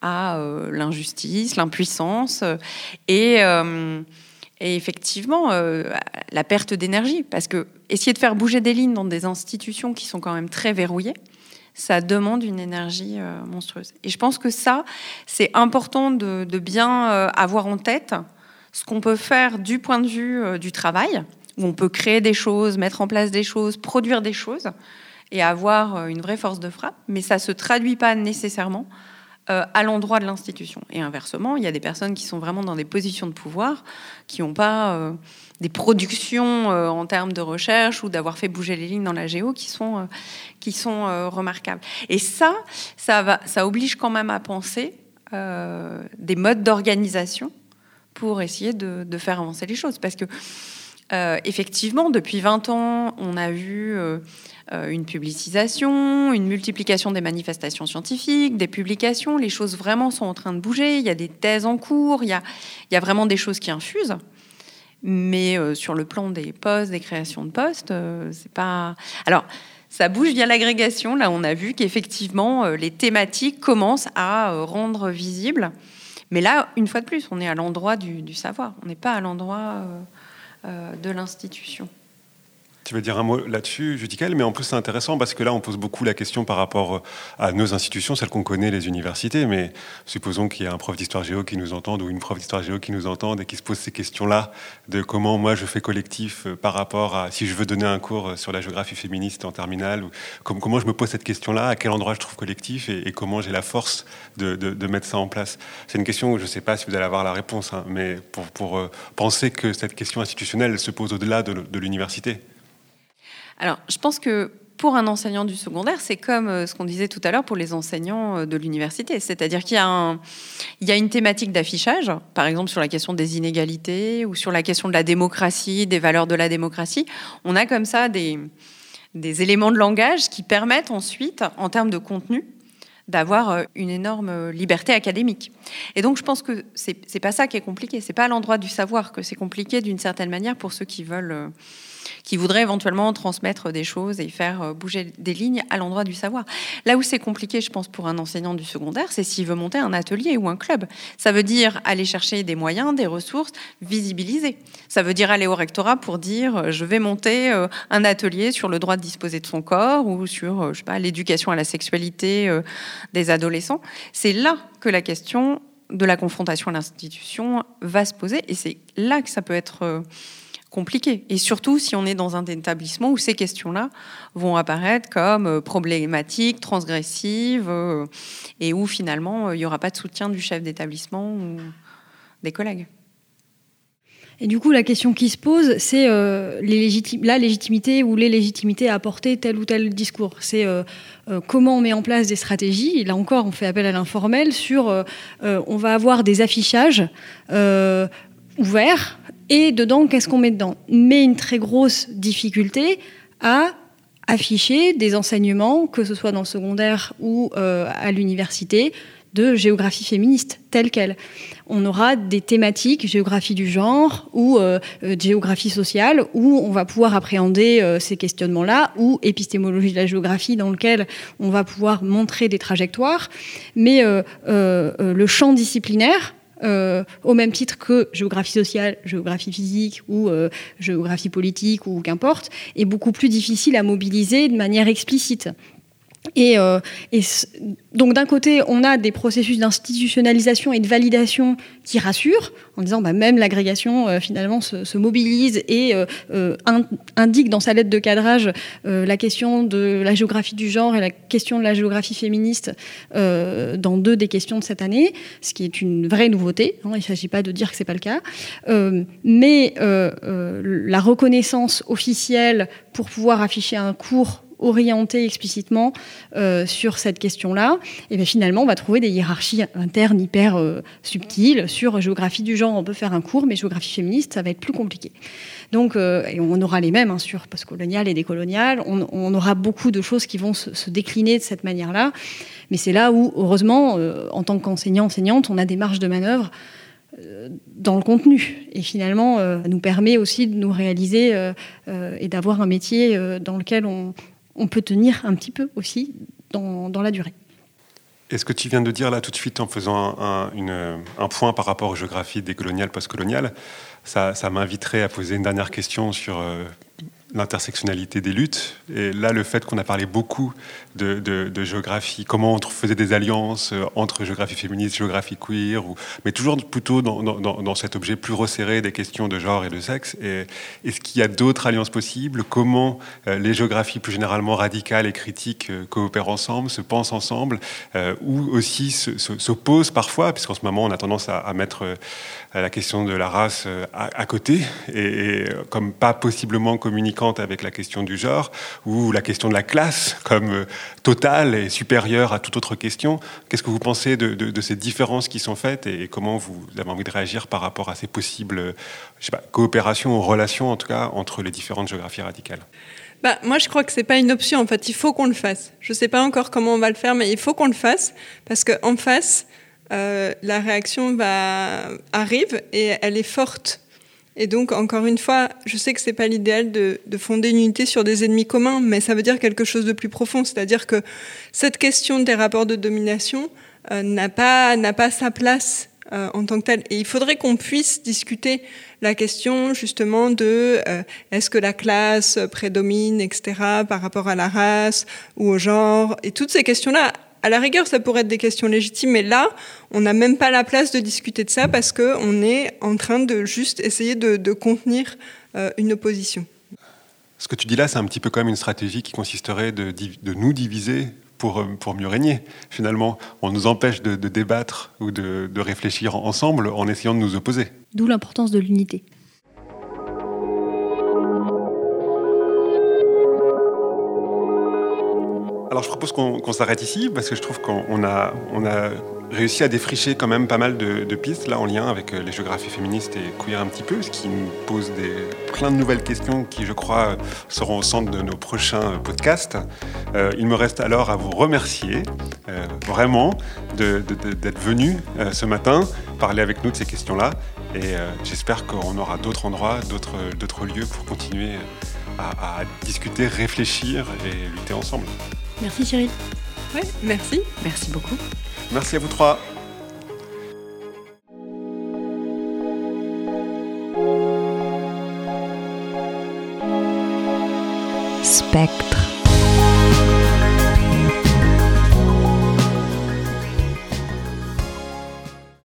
à euh, l'injustice, l'impuissance. Et, euh, Et effectivement, la perte d'énergie, parce que essayer de faire bouger des lignes dans des institutions qui sont quand même très verrouillées, ça demande une énergie monstrueuse. Et je pense que ça, c'est important de, bien avoir en tête ce qu'on peut faire du point de vue du travail, où on peut créer des choses, mettre en place des choses, produire des choses et avoir euh, une vraie force de frappe, mais ça ne se traduit pas nécessairement euh, à l'endroit de l'institution. Et inversement, il y a des personnes qui sont vraiment dans des positions de pouvoir, qui n'ont pas euh, des productions en termes de recherche ou d'avoir fait bouger les lignes dans la géo qui sont, qui sont remarquables. Et ça, ça, va, ça oblige quand même à penser des modes d'organisation pour essayer de, de, faire avancer les choses. Parce que euh, effectivement, depuis 20 ans, on a vu euh, euh, une publicisation, une multiplication des manifestations scientifiques, des publications. Les choses vraiment sont en train de bouger. Il y a des thèses en cours, il y a, vraiment des choses qui infusent. Mais sur le plan des postes, des créations de postes, c'est pas. Alors, ça bouge via l'agrégation. Là, on a vu qu'effectivement, les thématiques commencent à rendre visibles. Mais là, une fois de plus, on est à l'endroit du, savoir. On n'est pas à l'endroit de l'institution. Tu veux dire un mot là-dessus, Judicael, mais en plus c'est intéressant parce que là on pose beaucoup la question par rapport euh, à nos institutions, celles qu'on connaît, les universités, mais supposons qu'il y a un prof d'histoire géo qui nous entende ou une prof d'histoire géo qui nous entende et qui se pose ces questions-là de comment moi je fais collectif euh, par rapport à si je veux donner un cours euh, sur la géographie féministe en terminale, ou comment je me pose cette question-là, à quel endroit je trouve collectif et, comment j'ai la force de, mettre ça en place? C'est une question où je ne sais pas si vous allez avoir la réponse, hein, mais pour, penser que cette question institutionnelle se pose au-delà de l'université. Alors, je pense que pour un enseignant du secondaire, c'est comme euh, ce qu'on disait tout à l'heure pour les enseignants euh, de l'université. C'est-à-dire qu'il y, a une thématique d'affichage, par exemple sur la question des inégalités ou sur la question de la démocratie, des valeurs de la démocratie. On a comme ça des, éléments de langage qui permettent ensuite, en termes de contenu, d'avoir euh, une énorme liberté académique. Et donc je pense que c'est pas ça qui est compliqué. C'est pas à l'endroit du savoir que c'est compliqué d'une certaine manière pour ceux qui veulent qui voudraient éventuellement transmettre des choses et faire euh, bouger des lignes à l'endroit du savoir. Là où c'est compliqué, je pense, pour un enseignant du secondaire, c'est s'il veut monter un atelier ou un club. Ça veut dire aller chercher des moyens, des ressources, visibiliser. Ça veut dire aller au rectorat pour dire euh, je vais monter euh, un atelier sur le droit de disposer de son corps ou sur l'éducation à la sexualité des adolescents. C'est là que la question de la confrontation à l'institution va se poser et c'est là que ça peut être compliqué. Et surtout si on est dans un établissement où ces questions-là vont apparaître comme euh, problématiques, transgressives, euh, et où finalement euh, il n'y aura pas de soutien du chef d'établissement ou des collègues. Et du coup, la question qui se pose, c'est la légitimité ou les légitimités à apporter tel ou tel discours. C'est comment on met en place des stratégies. Là encore, on fait appel à l'informel sur on va avoir des affichages ouverts et dedans, qu'est-ce qu'on met dedans Mais une très grosse difficulté à afficher des enseignements, que ce soit dans le secondaire ou euh, à l'université, de géographie féministe telle qu'elle. On aura des thématiques, géographie du genre ou euh, euh, géographie sociale, où on va pouvoir appréhender ces questionnements-là, ou épistémologie de la géographie, dans lequel on va pouvoir montrer des trajectoires. Mais le champ disciplinaire, euh, au même titre que géographie sociale, géographie physique ou euh, géographie politique ou qu'importe, est beaucoup plus difficile à mobiliser de manière explicite. Et, euh, donc d'un côté, on a des processus d'institutionnalisation et de validation qui rassurent, en disant bah, même l'agrégation euh, finalement se, mobilise et euh, indique dans sa lettre de cadrage la question de la géographie du genre et la question de la géographie féministe dans deux des questions de cette année, ce qui est une vraie nouveauté. Hein, il ne s'agit pas de dire que c'est pas le cas, mais la reconnaissance officielle pour pouvoir afficher un cours orienté explicitement euh, sur cette question-là, et bien finalement, on va trouver des hiérarchies internes hyper euh, subtiles. Sur géographie du genre, on peut faire un cours, mais géographie féministe, ça va être plus compliqué. Donc, euh, on aura les mêmes hein, sur postcolonial et décolonial. On, aura beaucoup de choses qui vont se, décliner de cette manière-là. Mais c'est là où, heureusement, en tant qu'enseignant, enseignante, on a des marges de manœuvre dans le contenu. Et finalement, ça nous permet aussi de nous réaliser et d'avoir un métier dans lequel on, on peut tenir un petit peu aussi dans, la durée. Et ce que tu viens de dire là tout de suite en faisant un, point par rapport aux géographies décoloniales, postcoloniales, ça, ça m'inviterait à poser une dernière question sur euh, l'intersectionnalité des luttes. Et là, le fait qu'on a parlé beaucoup de, géographie, comment on faisait des alliances euh, entre géographie féministe, géographie queer, mais toujours plutôt dans, cet objet plus resserré des questions de genre et de sexe. Et, est-ce qu'il y a d'autres alliances possibles? Comment euh, les géographies plus généralement radicales et critiques euh, coopèrent ensemble, se pensent ensemble, ou aussi s'opposent parfois, puisqu'en ce moment on a tendance à, mettre la question de la race à, côté, et, comme pas possiblement communicante avec la question du genre, ou la question de la classe comme totale et supérieure à toute autre question. Qu'est-ce que vous pensez de, ces différences qui sont faites et comment vous avez envie de réagir par rapport à ces possibles pas, coopérations ou relations, en tout cas, entre les différentes géographies radicales? Bah, moi, je crois que c'est pas une option. En fait, il faut qu'on le fasse. Je sais pas encore comment on va le faire, mais il faut qu'on le fasse parce qu'en face, euh, la réaction va arrive et elle est forte. Et donc, encore une fois, je sais que c'est pas l'idéal de, fonder une unité sur des ennemis communs, mais ça veut dire quelque chose de plus profond. C'est-à-dire que cette question des rapports de domination euh, n'a pas pas sa place euh, en tant que telle. Et il faudrait qu'on puisse discuter la question justement de euh, est-ce que la classe prédomine, etc., par rapport à la race ou au genre. Et toutes ces questions-là, à la rigueur, ça pourrait être des questions légitimes, mais là, on n'a même pas la place de discuter de ça parce qu'on est en train de juste essayer de, contenir euh, une opposition. Ce que tu dis là, c'est un petit peu comme une stratégie qui consisterait de, nous diviser pour, euh, pour, mieux régner. Finalement, on nous empêche de, débattre ou de réfléchir ensemble en essayant de nous opposer. D'où l'importance de l'unité. Alors je propose qu'on s'arrête ici parce que je trouve qu'on a, réussi à défricher quand même pas mal de, pistes là en lien avec euh, les géographies féministes et queer un petit peu, ce qui nous pose des, plein de nouvelles questions qui je crois seront au centre de nos prochains podcasts. Euh, il me reste alors à vous remercier euh, vraiment d'être venu ce matin parler avec nous de ces questions-là et j'espère qu'on aura d'autres endroits, d'autres lieux pour continuer à discuter, réfléchir et lutter ensemble. Merci Cyril. Oui, merci. Merci beaucoup. Merci à vous trois. Spectre.